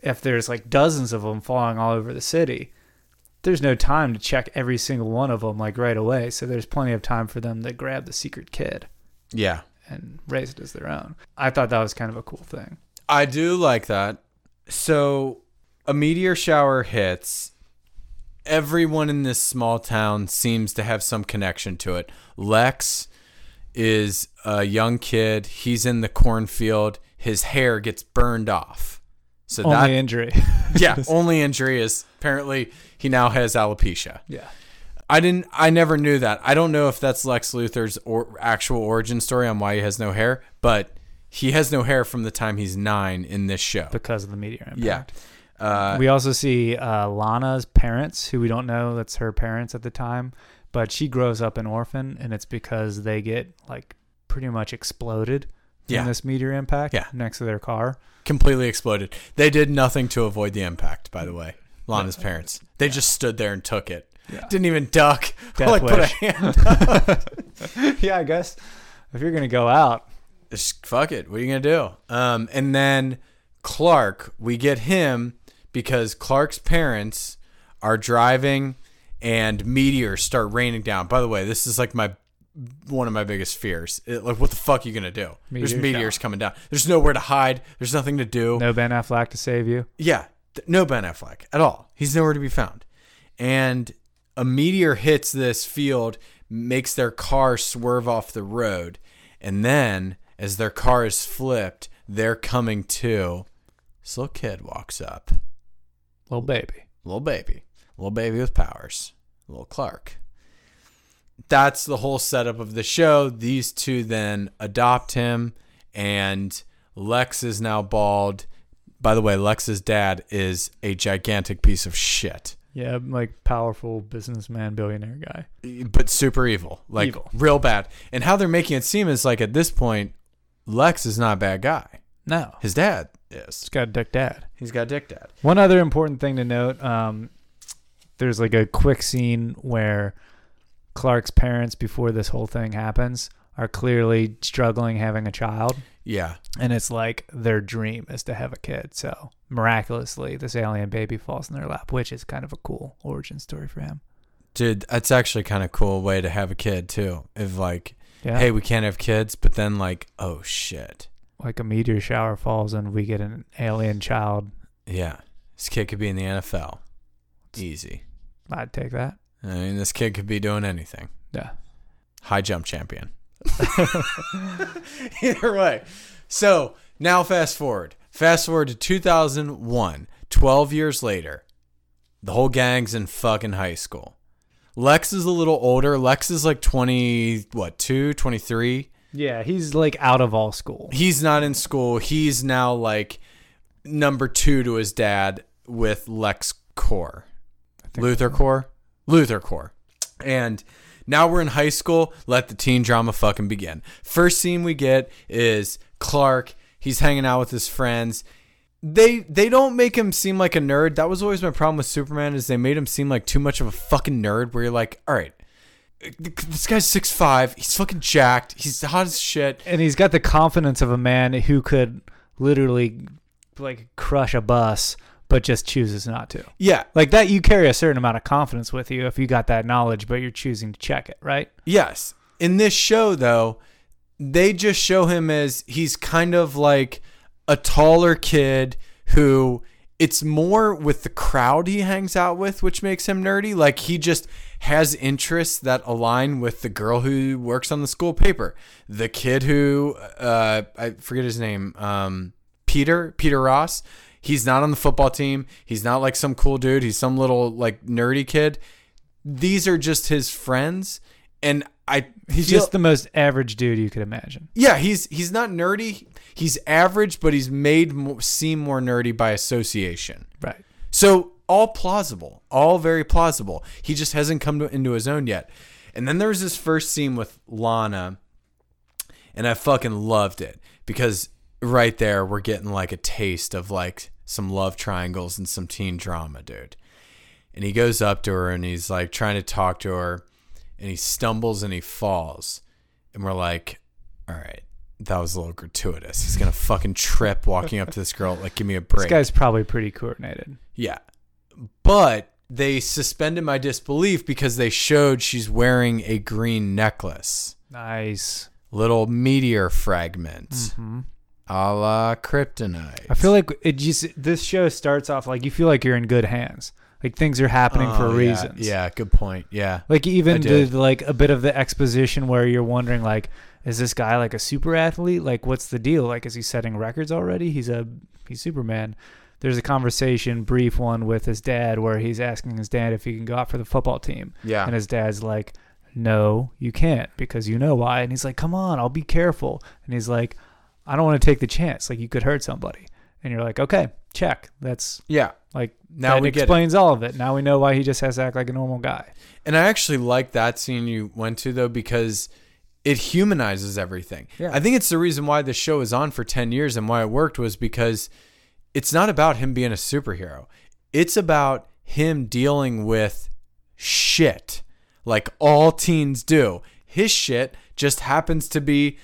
If there's like dozens of them falling all over the city, there's no time to check every single one of them like right away. So there's plenty of time for them to grab the secret kid Yeah. and raise it as their own. I thought that was kind of a cool thing. I do like that. So a meteor shower hits. Everyone in this small town seems to have some connection to it. Lex is a young kid. He's in the cornfield. His hair gets burned off. So Only that injury. <laughs> yeah, <laughs> only injury is apparently he now has alopecia. yeah. I didn't. I never knew that. I don't know if that's Lex Luthor's or, actual origin story on why he has no hair, but he has no hair from the time he's nine in this show. Because of the meteor impact. Yeah. Uh, we also see uh, Lana's parents, who we don't know that's her parents at the time, but she grows up an orphan, and it's because they get like pretty much exploded Yeah. in this meteor impact Yeah. next to their car. completely exploded. They did nothing to avoid the impact. By the way, Lana's parents. They just stood there and took it. Yeah. Didn't even duck. Death like put a wish. hand. <laughs> yeah, I guess if you're gonna go out, Just fuck it. What are you gonna do? Um, and then Clark, we get him because Clark's parents are driving, and meteors start raining down. By the way, this is like my one of my biggest fears. It- like, what the fuck are you gonna do? There's Meteors meteors coming down. There's nowhere to hide. There's nothing to do. no Ben Affleck to save you. Yeah, th- no Ben Affleck at all. He's nowhere to be found. And a meteor hits this field, makes their car swerve off the road, and then as their car is flipped, they're coming to. This little kid walks up, Little baby. little baby, little baby with powers, little Clark. That's the whole setup of the show. These two then adopt him, and Lex is now bald. By the way, Lex's dad is a gigantic piece of shit, Yeah, like powerful businessman, billionaire guy. but super evil, like Evil. real bad. And how they're making it seem is like at this point, Lex is not a bad guy. No, His dad is. He's got a dick dad. He's got a dick dad. One other important thing to note: um, there's like a quick scene where Clark's parents, before this whole thing happens, are clearly struggling having a child, Yeah, and it's like their dream is to have a kid. So miraculously, this alien baby falls in their lap, which is kind of a cool origin story for him. dude, that's actually kind of cool way to have a kid too. If like, Yeah, hey, we can't have kids, but then like, oh shit, like a meteor shower falls and we get an alien child. yeah, this kid could be in the NFL, easy. I'd take that. I mean, this kid could be doing anything. Yeah. High jump champion. <laughs> Either way. So now fast forward. Fast forward to 2001, 12 years later. The whole gang's in fucking high school. Lex is a little older. Lex is like 20, what, 2, 23? Yeah, he's like out of all school. He's not in school. He's now like number two to his dad with Lex Core. LuthorCorp? Luther Core. And now we're in high school. Let the teen drama fucking begin. First scene we get is Clark. He's hanging out with his friends. They they don't make him seem like a nerd. That was always my problem with Superman is they made him seem like too much of a fucking nerd where you're like, all right, this guy's six five. He's fucking jacked. He's hot as shit. and he's got the confidence of a man who could literally like crush a bus but just chooses not to Yeah, like that you carry a certain amount of confidence with you if you got that knowledge but you're choosing to check it right Yes. In this show, though, they just show him as he's kind of like a taller kid who it's more with the crowd he hangs out with, which makes him nerdy. Like he just has interests that align with the girl who works on the school paper, the kid who, uh, I forget his name, um, Peter, Peter Ross. He's not on the football team. He's not like some cool dude. He's some little like nerdy kid these are just his friends and i he's feel- just the most average dude you could imagine yeah he's he's not nerdy he's average but he's made more, seem more nerdy by association right so all plausible all very plausible he just hasn't come to, into his own yet And then there was this first scene with Lana, and I fucking loved it because right there we're getting like a taste of like some love triangles and some teen drama, dude. And he goes up to her and he's like trying to talk to her, and he stumbles and he falls, and we're like, all right. That was a little gratuitous. He's gonna fucking trip walking up to this girl. Like, give me a break. This guy's probably pretty coordinated. Yeah. But they suspended my disbelief because they showed she's wearing a green necklace. Nice. Little meteor fragments. Mm-hmm. A la kryptonite. I feel like it just this show starts off like you feel like you're in good hands. Like things are happening for Oh, yeah. reasons. Yeah, good point. Yeah. Like even the like a bit of the exposition where you're wondering like, is this guy like a super athlete? Like what's the deal? Like is he setting records already? He's a he's Superman. There's a conversation, brief one with his dad where he's asking his dad if he can go out for the football team. Yeah. And his dad's like, No, you can't because you know why. And he's like, Come on, I'll be careful. And he's like, I don't want to take the chance. Like you could hurt somebody. And you're like, Okay, check. That's yeah. like Now that we get it. explains all of it. Now we know why he just has to act like a normal guy. And I actually like that scene you went to though because it humanizes everything. Yeah. I think it's the reason why the show is on for 10 years and why it worked was because it's not about him being a superhero. It's about him dealing with shit like all teens do. His shit just happens to be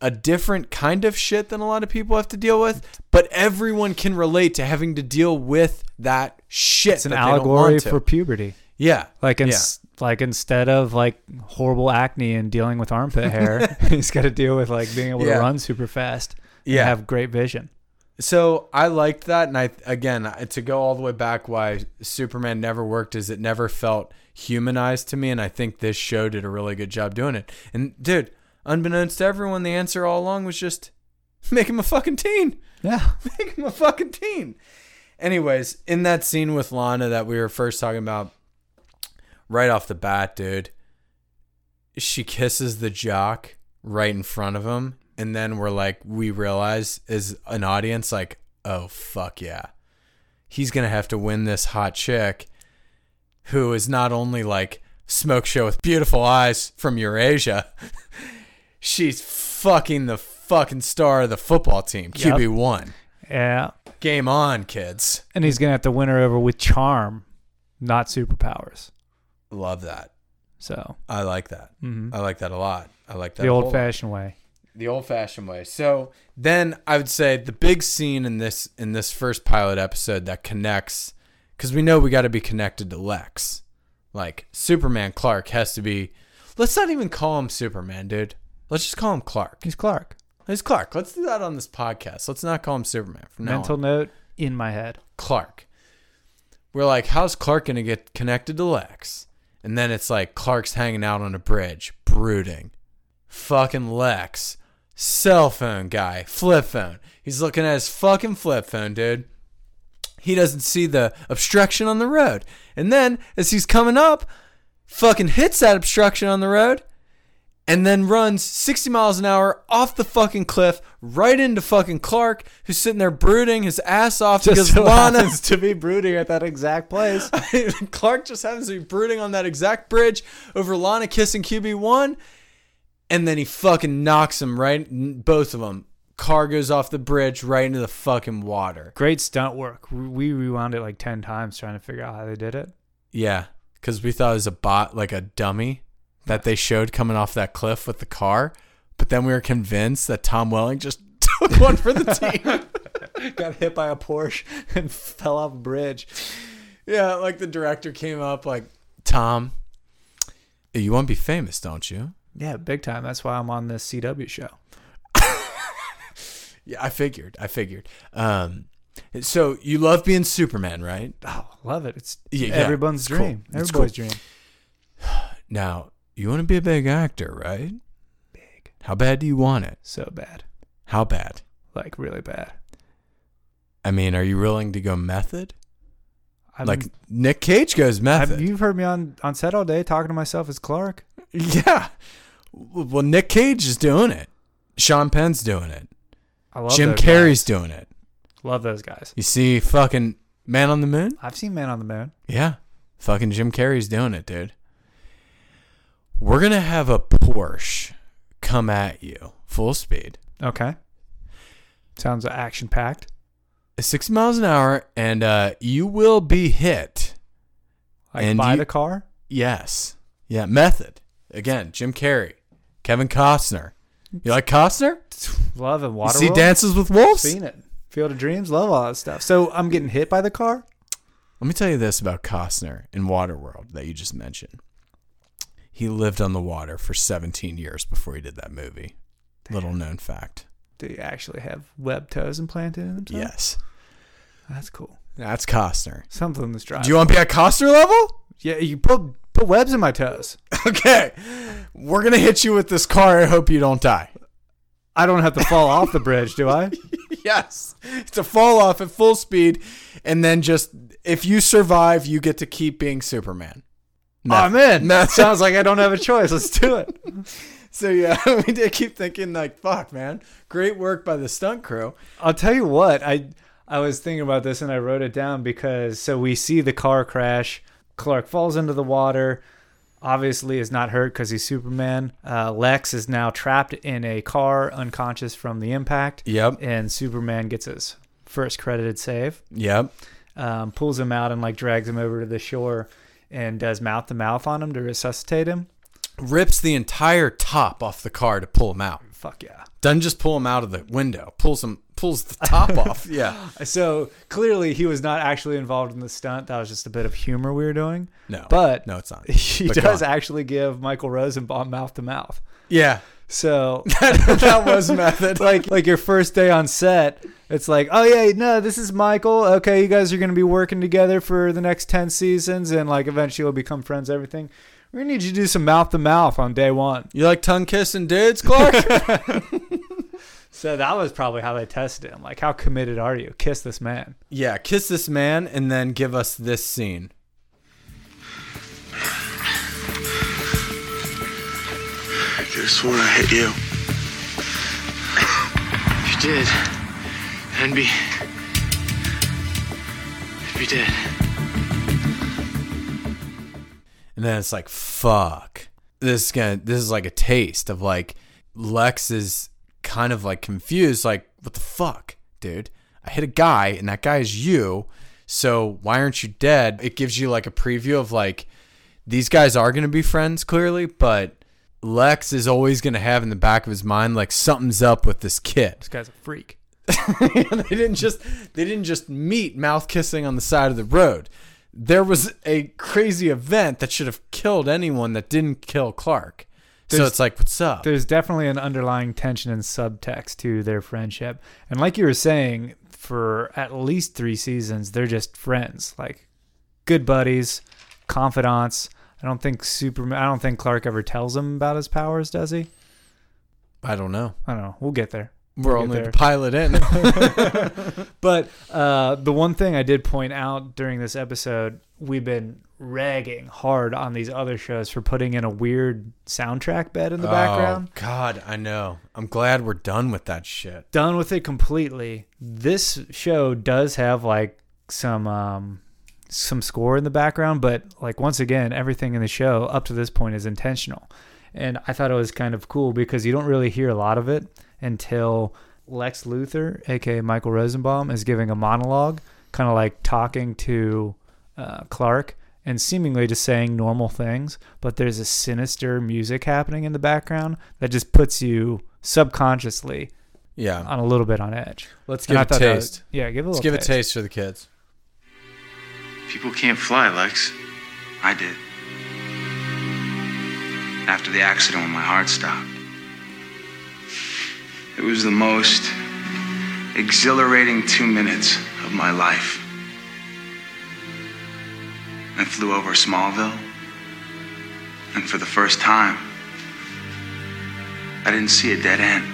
a different kind of shit than a lot of people have to deal with, but everyone can relate to having to deal with that shit. It's an that they don't allegory for puberty. yeah, Like yeah. ins- like instead of like horrible acne and dealing with armpit hair, <laughs> <laughs> he's got to deal with like being able Yeah. to run super fast. and Yeah. have great vision. So I liked that, and I again to go all the way back why Superman never worked is it never felt humanized to me, and I think this show did a really good job doing it. And dude, unbeknownst to everyone, the answer all along was just <laughs> make him a fucking teen, Yeah, <laughs> make him a fucking teen. Anyways, in that scene with Lana that we were first talking about, right off the bat, dude, she kisses the jock right in front of him and then we're like we realize as an audience like oh fuck yeah. He's gonna have to win this hot chick who is not only like smoke show with beautiful eyes from eurasia <laughs> she's fucking the fucking star of the football team Yep. qb1 yeah, game on kids. And he's gonna have to win her over with charm, not superpowers. love that. So. I like that. Mhm. i like that a lot. I like that the old-fashioned way. The old fashioned way. So then I would say the big scene in this in this first pilot episode that connects because we know we got to be connected to Lex. Like Superman Clark has to be. Let's not even call him Superman, dude. Let's just call him Clark. He's Clark. He's Clark. Let's do that on this podcast. Let's not call him Superman from now Mental note in my head. Clark. We're like, how's Clark gonna get connected to Lex? And then it's like Clark's hanging out on a bridge, brooding. Fucking Lex, cell phone guy, flip phone. He's looking at his fucking flip phone, dude. He doesn't see the obstruction on the road. And then as he's coming up, fucking hits that obstruction on the road and then runs 60 miles an hour off the fucking cliff right into fucking Clark, who's sitting there brooding his ass off because so Lana. happens to be brooding at that exact place. <laughs> Clark just happens to be brooding on that exact bridge over Lana kissing QB1, and then he fucking knocks him right, both of them. Car goes off the bridge right into the fucking water. Great stunt work. We rewound it like ten times trying to figure out how they did it. Yeah, because we thought it was a bot, like a dummy that they showed coming off that cliff with the car, but then we were convinced that Tom Welling just <laughs> took one for the team. <laughs> Got hit by a Porsche <laughs> and fell off a bridge. Yeah, like the director came up like, Tom, you want to be famous, don't you? Yeah, big time. That's why I'm on this CW show. <laughs> Yeah, I figured. I figured. Um, so you love being Superman, right? Oh, love it. It's Yeah, yeah, everyone's it's dream. It's Everybody's cool. dream. <sighs> Now you want to be a big actor, right? Big. How bad do you want it? So bad. How bad? Like really bad. I mean, are you willing to go method? I'm, like Nick Cage goes method. you've heard me on, on set all day talking to myself as Clark. <laughs> yeah. Well, Nick Cage is doing it. Sean Penn's doing it. I love Jim Carrey's guys. doing it. Love those guys. You see, fucking Man on the Moon. I've seen Man on the Moon. Yeah. Fucking Jim Carrey's doing it, dude. We're gonna have a Porsche come at you full speed, Okay. Sounds action packed. 60 miles an hour, and uh, you will be hit. Like And by you- the car. Yes. Yeah. Method. Again, Jim Carrey, Kevin Costner. You like Costner? Love and You water. see Dances with Wolves? Seen it. Field of Dreams. Love all that stuff. So I'm getting hit by the car. Let me tell you this about Costner in Waterworld that you just mentioned. He lived on the water for 17 years before he did that movie. Little known fact. Do you actually have web toes implanted in them? Yes. That's cool. That's Costner. Something that's driving. Do you want to be at Costner level? yeah, you put put webs in my toes. <laughs> Okay. We're going to hit you with this car. I hope you don't die. I don't have to fall off the bridge, do I? <laughs> Yes. It's a fall off at full speed. And then just, if you survive, you get to keep being Superman. Oh, I'm in. No. Sounds like I don't have a choice. Let's do it. <laughs> So, yeah, we did keep thinking, like, fuck, man. Great work by the stunt crew. I'll tell you what. I I was thinking about this and I wrote it down because so we see the car crash. Clark falls into the water. Obviously, is not hurt because he's Superman. Uh, Lex is now trapped in a car, unconscious from the impact. Yep. And Superman gets his first credited save. Yep. Um, pulls him out and like drags him over to the shore and does mouth to mouth on him to resuscitate him. rips the entire top off the car to pull him out. Fuck yeah. Doesn't just pull him out of the window, pulls him pulls the top <laughs> off. Yeah. So clearly he was not actually involved in the stunt. That was just a bit of humor we were doing. No. But no, it's not. <laughs> he But does actually give Michael Rosenbaum mouth to mouth. Yeah. So <laughs> that was method. like like your first day on set, it's like, oh yeah, no, this is Michael. Okay, you guys are gonna be working together for the next ten seasons, and like eventually we'll become friends. Everything. We're gonna need you to do some mouth to mouth on day one. You like tongue kissing dudes, Clark? So that was probably how they tested him. Like, how committed are you? Kiss this man. yeah, kiss this man and then give us this scene. I could have sworn I hit you. You did. And be. You did. And then it's like, fuck. This is gonna this is like a taste of like Lex is kind of like confused, like, what the fuck, dude? I hit a guy and that guy is you. So why aren't you dead? It gives you like a preview of like these guys are gonna be friends clearly, but Lex is always gonna have in the back of his mind like something's up with this kid. This guy's a freak. <laughs> they didn't just they didn't just meet mouth kissing on the side of the road. There was a crazy event that should have killed anyone that didn't kill Clark. So it's like, what's up? There's definitely an underlying tension and subtext to their friendship. And like you were saying, for at least three seasons, they're just friends, like good buddies, confidants. I don't think Superman. I don't think Clark ever tells him about his powers, does he? I don't know. I don't know. We'll get there. We're We'll only there. the pilot in. <laughs> But uh, the one thing I did point out during this episode, we've been ragging hard on these other shows for putting in a weird soundtrack bed in the background. Oh God, I know. I'm glad we're done with that shit. Done with it completely. This show does have like some um, some score in the background, but like once again, everything in the show up to this point is intentional. And I thought it was kind of cool because you don't really hear a lot of it until Lex Luthor, aka Michael Rosenbaum, is giving a monologue, kind of like talking to uh, Clark and seemingly just saying normal things. But there's a sinister music happening in the background that just puts you subconsciously Yeah. on a little bit on edge. Let's give I a thought that was- taste. yeah, give it a Let's little give a taste for the kids. People can't fly, Lex. I did. After the accident when my heart stopped. It was the most exhilarating two minutes of my life. I flew over Smallville, and for the first time, I didn't see a dead end.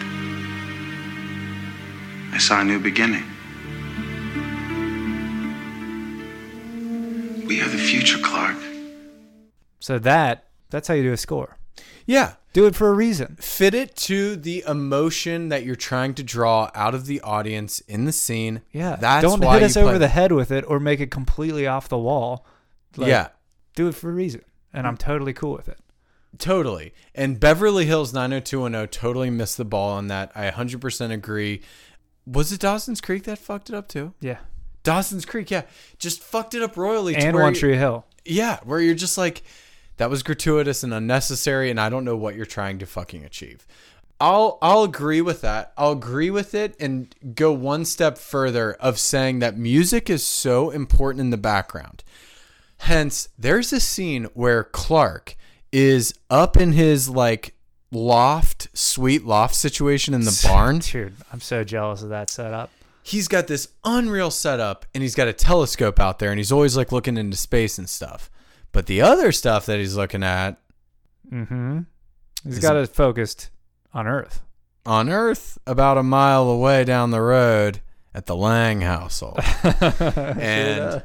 I saw a new beginning. We are the future, Clark. So that that's how you do a score. Yeah. Do it for a reason. Fit it to the emotion that you're trying to draw out of the audience in the scene. Yeah. That's Don't why hit us over play- the head with it or make it completely off the wall. Like, yeah. Do it for a reason. And I'm totally cool with it. Totally. And Beverly Hills 90210 totally missed the ball on that. I 100% agree. Was it Dawson's Creek that fucked it up too? Yeah. Dawson's Creek, yeah. Just fucked it up royally. And One Tree Hill. Yeah, where you're just like, that was gratuitous and unnecessary, and I don't know what you're trying to fucking achieve. I'll I'll agree with that. I'll agree with it and go one step further of saying that music is so important in the background. Hence, there's a scene where Clark is up in his like loft, sweet loft situation in the <laughs> barn. Dude, I'm so jealous of that setup. He's got this unreal setup and he's got a telescope out there and he's always like looking into space and stuff. But the other stuff that he's looking at Mm-hmm. He's Is got it focused on Earth. on Earth, about a mile away down the road at the Lang household. <laughs> and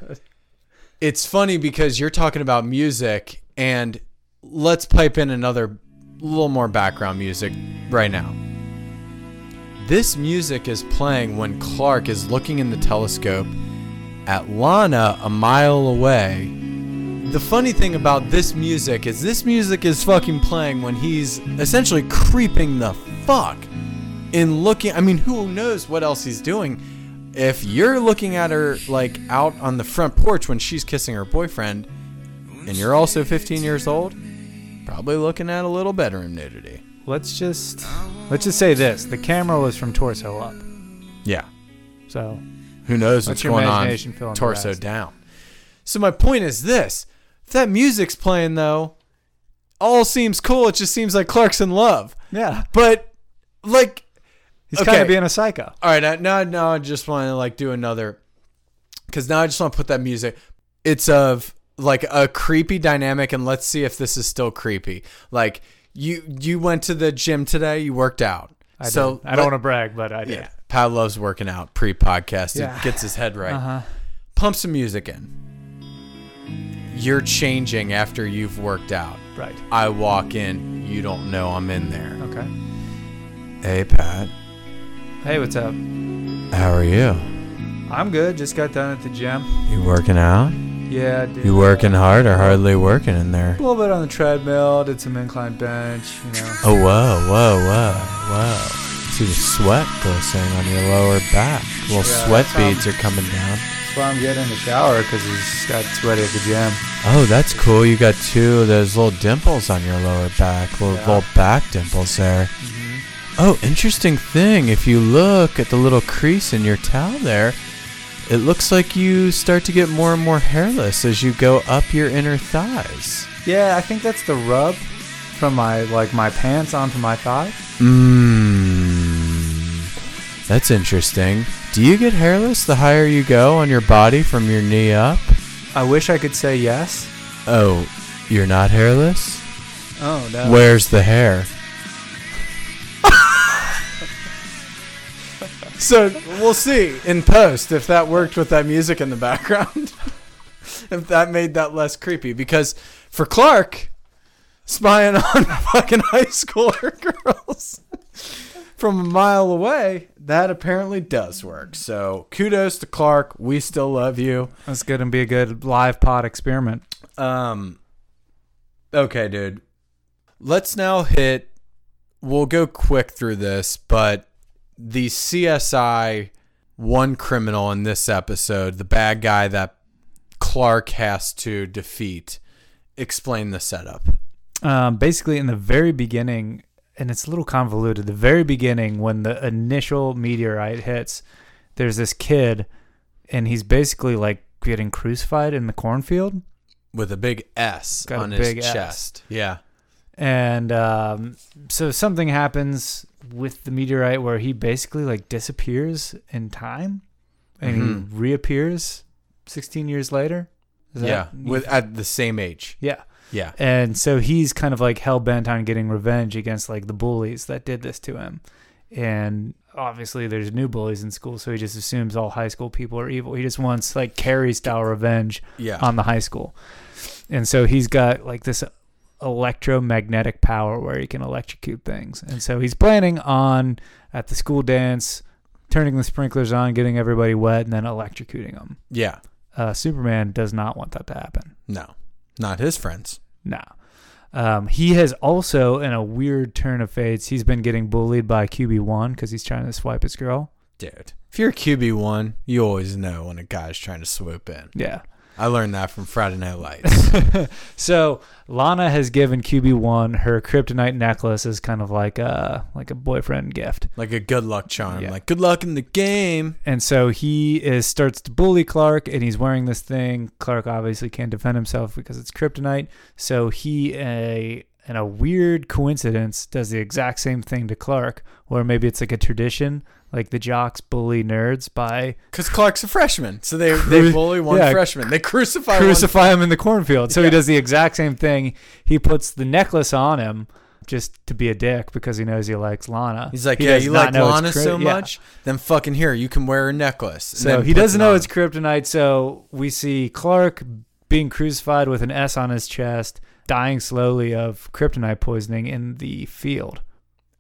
it's funny because you're talking about music, and let's pipe in another little more background music right now. This music is playing when Clark is looking in the telescope at Lana a mile away. The funny thing about this music is this music is fucking playing when he's essentially creeping the fuck in looking. I mean, who knows what else he's doing? If you're looking at her like out on the front porch when she's kissing her boyfriend, and you're also 15 years old, probably looking at a little bedroom nudity. Let's just let's just say this: the camera was from torso up. Yeah. So Who knows what's going on fill in the torso down. So my point is this: if that music's playing though, all seems cool. It just seems like Clark's in love. yeah, But like, he's Okay. kind of being a psycho. all right, now now I just want to like do another, because now I just want to put that music. It's of like a creepy dynamic, and let's see if this is still creepy. Like you you went to the gym today, you worked out. I so did. I don't want to brag, but I did. Yeah, Pat loves working out pre-podcast. Yeah. It gets his head right. Uh-huh. Pump some music in. You're changing after you've worked out. Right. I walk in, you don't know I'm in there. Okay. Hey Pat, Hey, what's up? how are you? I'm good. Just got done at the gym. You working out? Yeah, dude. You working hard or hardly working in there? A little bit on the treadmill. Did some incline bench. You know. Oh whoa, whoa, whoa, whoa. See the sweat glistening on your lower back. Little Yeah, sweat beads are coming down. That's why I'm getting in the shower because he's got sweaty at the gym. Oh, that's cool. You got two of those little dimples on your lower back, little, Yeah. little back dimples there. Mm-hmm. Oh, interesting thing. If you look at the little crease in your towel there, it looks like you start to get more and more hairless as you go up your inner thighs. Yeah, I think that's the rub from my like my pants onto my thighs. Mmm. That's interesting. Do you get hairless the higher you go on your body from your knee up? I wish I could say yes. Oh, you're not hairless? Oh no. Where's the hair? So we'll see in post if that worked with that music in the background. <laughs> if that made that less creepy. Because for Clark, spying on <laughs> fucking high schooler <laughs> girls from a mile away, that apparently does work. So kudos to Clark. We still love you. That's going to be a good live pod experiment. Um. Okay, dude. Let's now hit. We'll go quick through this, but the CSI one criminal in this episode, the bad guy that Clark has to defeat. Explain the setup. Um, basically, in the very beginning, and it's a little convoluted. The very beginning, when the initial meteorite hits, there's this kid, and he's basically like getting crucified in the cornfield. With a big S Got on big his S. chest. Yeah. and um, so something happens with the meteorite where he basically like disappears in time and Mhm. he reappears 16 years later Is that- yeah. With at the same age. yeah Yeah. and so he's kind of like hell-bent on getting revenge against like the bullies that did this to him and obviously there's new bullies in school so he just assumes all high school people are evil he just wants like carrie style revenge Yeah. on the high school. And so he's got like this electromagnetic power where he can electrocute things. And so he's planning on at the school dance turning the sprinklers on, getting everybody wet, and then electrocuting them. yeah. Uh, Superman does not want that to happen. No. Not his friends. No. Um, he has also, in a weird turn of fates, he's been getting bullied by QB1 because he's trying to swipe his girl. Dude, if you're QB1, you always know when a guy's trying to swoop in. Yeah. I learned that from Friday Night Lights. <laughs> So Lana has given QB1 her kryptonite necklace as kind of like a like a boyfriend gift. like a good luck charm. Yeah. Like, good luck in the game. And so he is starts to bully Clark, and he's wearing this thing. Clark obviously can't defend himself because it's kryptonite. So he, a in a weird coincidence, does the exact same thing to Clark, or maybe it's like a tradition, like the jocks bully nerds by Because Clark's a freshman. So they, <laughs> they bully one Yeah. freshman. They crucify, one crucify him in the cornfield. So he does the exact same thing. He puts the necklace on him. Just to be a dick because he knows he likes Lana. He's like, He yeah, you like Lana cry- so yeah. much? Then fucking here, you can wear a necklace. So he doesn't know it's kryptonite. So we see Clark being crucified with an S on his chest, dying slowly of kryptonite poisoning in the field.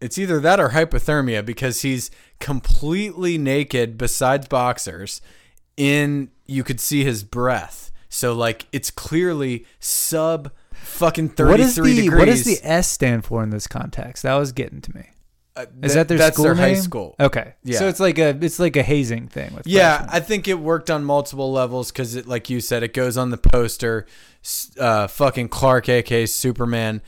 It's either that or hypothermia because he's completely naked besides boxers in you could see his breath. So like it's clearly sub fucking 33 What is the degrees. what does the S stand for in this context? That was getting to me. Uh, Is that their that's school their high school. Okay, Yeah. So it's like a it's like a hazing thing with Yeah, freshmen. I think it worked on multiple levels because, it, like you said, it goes on the poster. Uh, fucking Clark, aka Superman,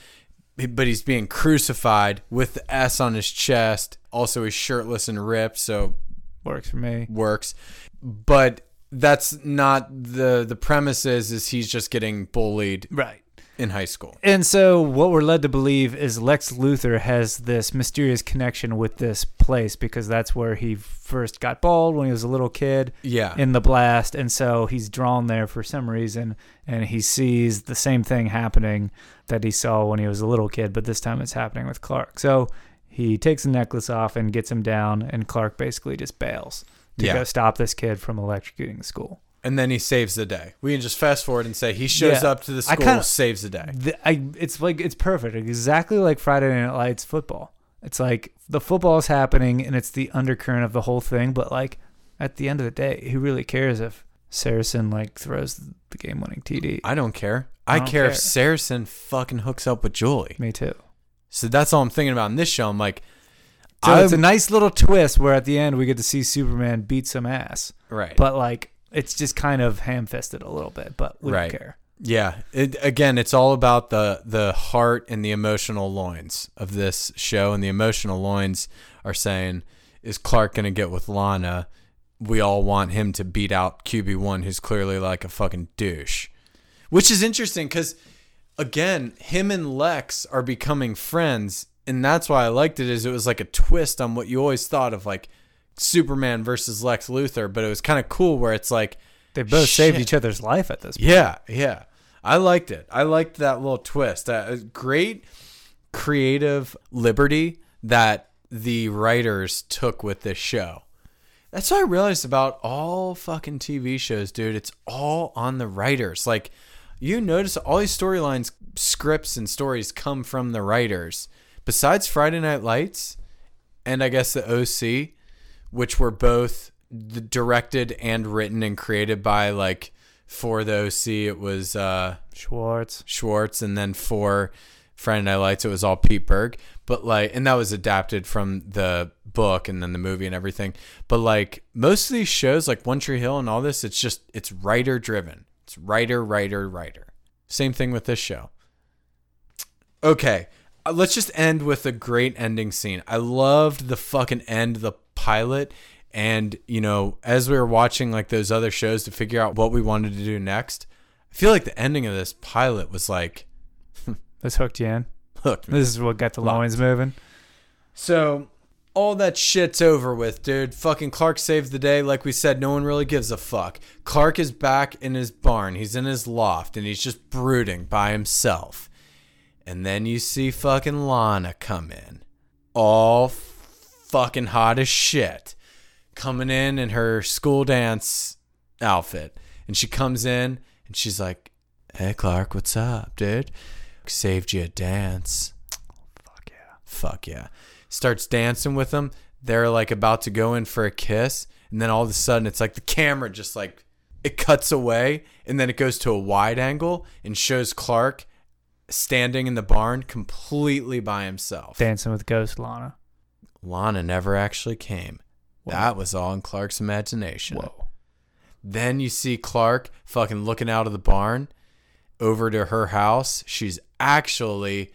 but he's being crucified with the S on his chest. Also, he's shirtless and ripped, so works for me. works. But that's not the the premise. Is is he's just getting bullied Right. In high school? And so, what we're led to believe is Lex Luthor has this mysterious connection with this place because that's where he first got bald when he was a little kid Yeah, in the blast. And so, he's drawn there for some reason and he sees the same thing happening that he saw when he was a little kid, but this time it's happening with Clark. So, he takes the necklace off and gets him down, and Clark basically just bails to Yeah. go stop this kid from electrocuting the school. And then he saves the day. We can just fast forward and say he shows Yeah. up to the school, kinda- saves the day. the, I it's like it's perfect, exactly like Friday Night Lights football. It's like the football is happening and it's the undercurrent of the whole thing, but like at the end of the day, who really cares if Saracen like throws the game-winning TD? I don't care. I I, don't care, care. if Saracen fucking hooks up with Julie. Me too. So that's all I'm thinking about in this show. I'm like, So it's a nice little twist where at the end we get to see Superman beat some ass, right, but like it's just kind of ham-fisted a little bit, but we Right. don't care. yeah. It, again, it's all about the the heart and the emotional loins of this show, and the emotional loins are saying, is Clark gonna get with Lana? We all want him to beat out QB one, who's clearly like a fucking douche, which is interesting because again, him and Lex are becoming friends, and that's why I liked it. Is it was like a twist on what you always thought of like Superman versus Lex Luthor, but it was kind of cool where it's like, They both saved each other's life at this point. yeah, yeah, I liked it. I liked that little twist. That uh, great creative liberty that the writers took with this show. That's what I realized about all fucking TV shows, dude. It's all on the writers. Like, you notice all these storylines, scripts, and stories come from the writers. Besides Friday Night Lights, and I guess the OC, which were both directed and written and created by like for the OC, it was uh, Schwartz. Schwartz, and then for Friday Night Lights, it was all Pete Berg. But like, and that was adapted from the book and then the movie and everything. But like most of these shows, like One Tree Hill and all this, it's just it's writer driven. It's writer, writer, writer. Same thing with this show. Okay, uh, let's just end with a great ending scene. I loved the fucking end, of the pilot. And, you know, as we were watching like those other shows to figure out what we wanted to do next, I feel like the ending of this pilot was like <laughs> This hooked you in. hooked me. This is what got the loins moving. So all that shit's over with, dude. Fucking Clark saved the day. Like we said, no one really gives a fuck. Clark is back in his barn. He's in his loft and he's just brooding by himself. And then you see fucking Lana come in. All fucking hot as shit. Coming in in her school dance outfit. And she comes in and she's like, Hey Clark, what's up, dude? Saved you a dance. Fuck yeah. Fuck yeah. Starts dancing with them. They're like about to go in for a kiss. And then all of a sudden, it's like the camera just like it cuts away. And then it goes to a wide angle and shows Clark standing in the barn completely by himself. Dancing with Ghost Lana. Lana never actually came. That was all in Clark's imagination. Whoa. Then you see Clark fucking looking out of the barn over to her house. She's actually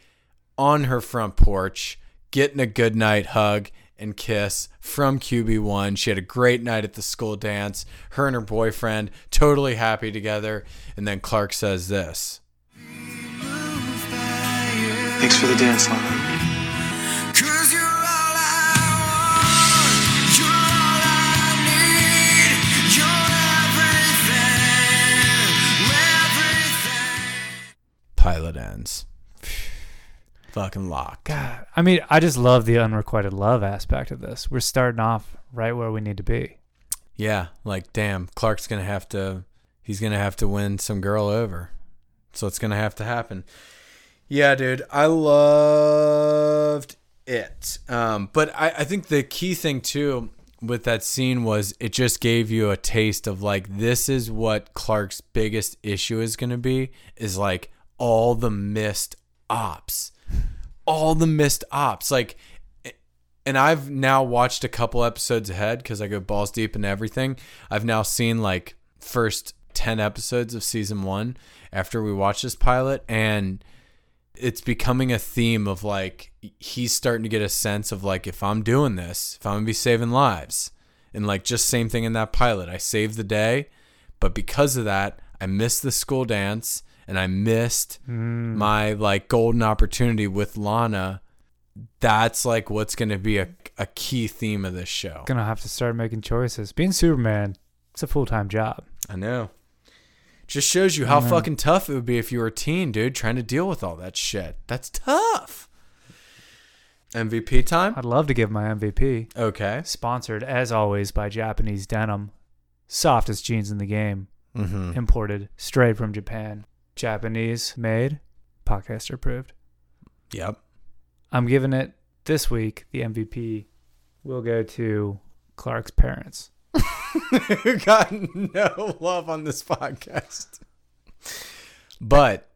on her front porch getting a good night hug and kiss from QB1. She had a great night at the school dance. Her and her boyfriend totally happy together. And then Clark says this. Thanks for the dance, Lana. Pilot ends. <sighs> Fucking lock. God, I mean, I just love the unrequited love aspect of this. We're starting off right where we need to be. Yeah, like damn, Clark's gonna have to he's gonna have to win some girl over. So it's gonna have to happen. Yeah, dude, I loved it. Um, but I, I think the key thing too with that scene was it just gave you a taste of like this is what Clark's biggest issue is gonna be is like all the missed ops. All the missed ops. Like and I've now watched a couple episodes ahead because I go balls deep in everything. I've now seen like first 10 episodes of season one after we watch this pilot, and it's becoming a theme of like he's starting to get a sense of like if I'm doing this, if I'm gonna be saving lives, and like just same thing in that pilot, I saved the day, but because of that, I missed the school dance and I missed my like golden opportunity with Lana that's like what's going to be a, a key theme of this show. Gonna have to start making choices. Being Superman, it's a full time job. I know. Just shows you how fucking tough it would be if you were a teen, dude, trying to deal with all that shit. That's tough. MVP time? I'd love to give my MVP. Okay. Sponsored, as always, by Japanese Denim. Softest jeans in the game. Mm-hmm. Imported straight from Japan. Japanese made. Podcaster approved. Yep. I'm giving it this week. The MVP will go to Clark's parents. <laughs> Got no love on this podcast. But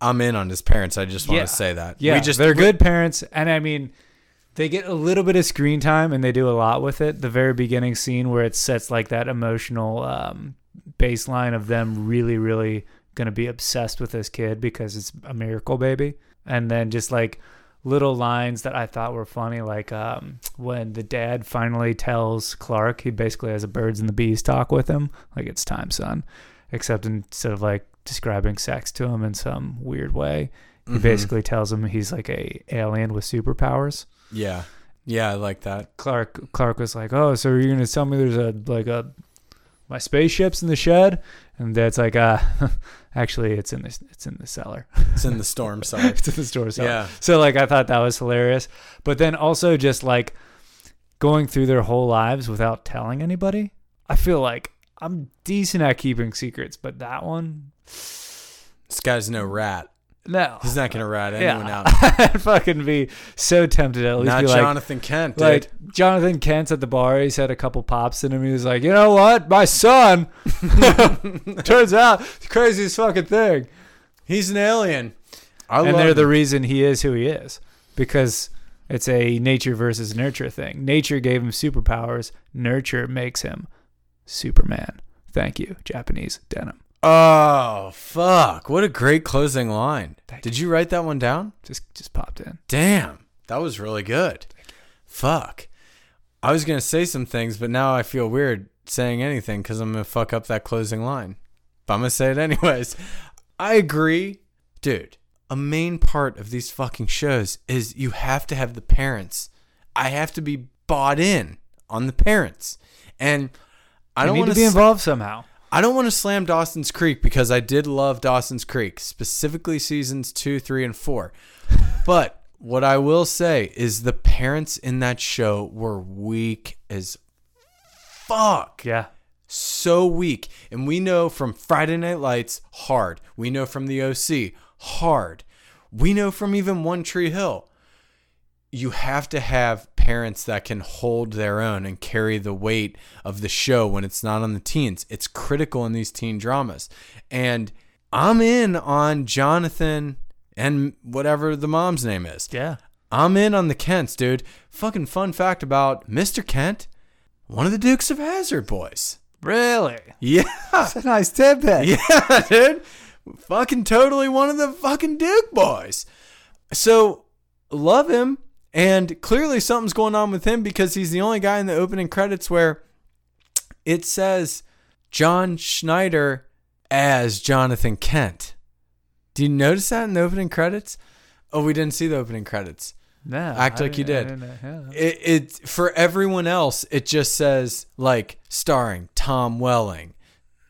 I'm in on his parents. I just want Yeah. to say that. Yeah, we just they're good parents, and I mean, they get a little bit of screen time, and they do a lot with it. The very beginning scene where it sets like that emotional um, baseline of them really, really gonna be obsessed with this kid because it's a miracle baby, and then just like little lines that I thought were funny, like um, when the dad finally tells Clark he basically has a birds and the bees talk with him, like it's time, son, except instead of like describing sex to him in some weird way, he basically tells him he's like a alien with superpowers. Yeah. Yeah, I like that. Clark Clark was like, "Oh, so you're gonna tell me there's a like a my spaceship's in the shed?" And Dad's like, "Uh, <laughs> actually, it's in the it's in the cellar. It's in the <laughs> storm side. it's in the store cellar." Yeah. So like, I thought that was hilarious. But then also just like going through their whole lives without telling anybody. I feel like I'm decent at keeping secrets, but that one, This guy's no rat. No. He's not going to rat anyone Yeah, out. <laughs> I'd fucking be so tempted at least Not be like, Jonathan Kent, dude. like Jonathan Kent's at the bar. He's had a couple pops in him. He was like, you know what, my son. <laughs> Turns out the craziest fucking thing. He's an alien. I and they're the reason he is who he is because it's a nature versus nurture thing. Nature gave him superpowers. Nurture makes him Superman. Thank you, Japanese denim. Oh, fuck. What a great closing line. Did you write that one down? Just just popped in. Damn. That was really good. Fuck. I was going to say some things, but now I feel weird saying anything because I'm to fuck up that closing line. But I'm to say it anyways. I agree. Dude, a main part of these fucking shows is you have to have the parents. I have to be bought in on the parents. And I I don't want to be involved somehow. I don't want to slam Dawson's Creek because I did love Dawson's Creek, specifically seasons two, three, and four. But what I will say is the parents in that show were weak as fuck. Yeah. So weak. And we know from Friday Night Lights, hard. We know from the OC, hard. We know from even One Tree Hill. You have to have parents that can hold their own and carry the weight of the show when it's not on the teens. It's critical in these teen dramas. And I'm in on Jonathan and whatever the mom's name is. Yeah. I'm in on the Kents, dude. Fucking fun fact about Mr. Kent, one of the Dukes of Hazzard boys. Really? Yeah. That's a nice tidbit. <laughs> Yeah, dude. Fucking totally one of the fucking Duke boys. So love him. And clearly something's going on with him because he's the only guy in the opening credits where it says John Schneider as Jonathan Kent. Do you notice that in the opening credits? Oh, we didn't see the opening credits. No, Act I like you did. I didn't- yeah. It, it for everyone else, it just says like starring Tom Welling,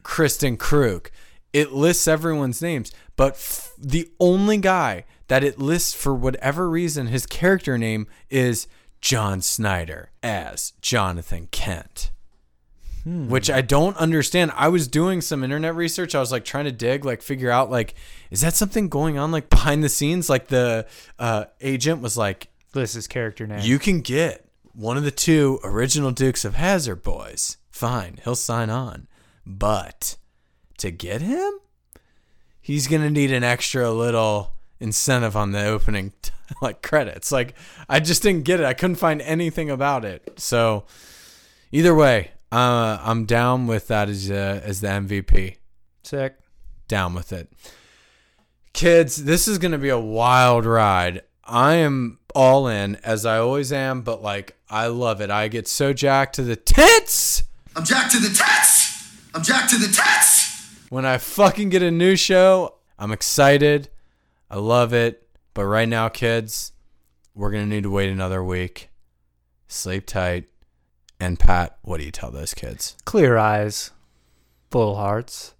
Kristin Kreuk. It lists everyone's names, but f- the only guy that it lists for whatever reason, his character name is John Schneider as Jonathan Kent. Which I don't understand. I was doing some internet research. I was like trying to dig, like figure out, like, is that something going on, like behind the scenes? Like the uh, agent was like, "This is character name. you can get one of the two original Dukes of Hazzard boys. Fine, he'll sign on. But to get him, he's gonna need an extra little incentive on the opening <laughs> like credits. Like I just didn't get it. I couldn't find anything about it. So either way, uh, I'm down with that as uh, as the MVP Sick. down with it. Kids, this is going to be a wild ride. I am all in, as I always am, but like, I love it. I get so jacked to the tits I'm jacked to the tits! I'm jacked to the tits! when I fucking get a new show. I'm excited. I love it. But right now, kids, we're going to need to wait another week. Sleep tight. And Pat, what do you tell those kids? Clear eyes, full hearts.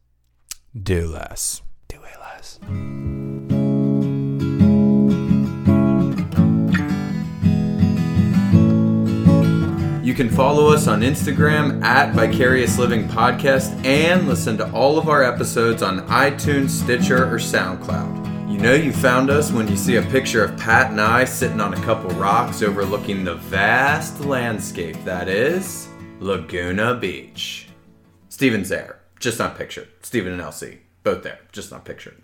Do less. Do way less. You can follow us on Instagram at Vicarious Living Podcast and listen to all of our episodes on iTunes, Stitcher, or SoundCloud. You know you found us when you see a picture of Pat and I sitting on a couple rocks overlooking the vast landscape that is Laguna Beach. Steven's there, just not pictured. Steven and LC, both there, just not pictured.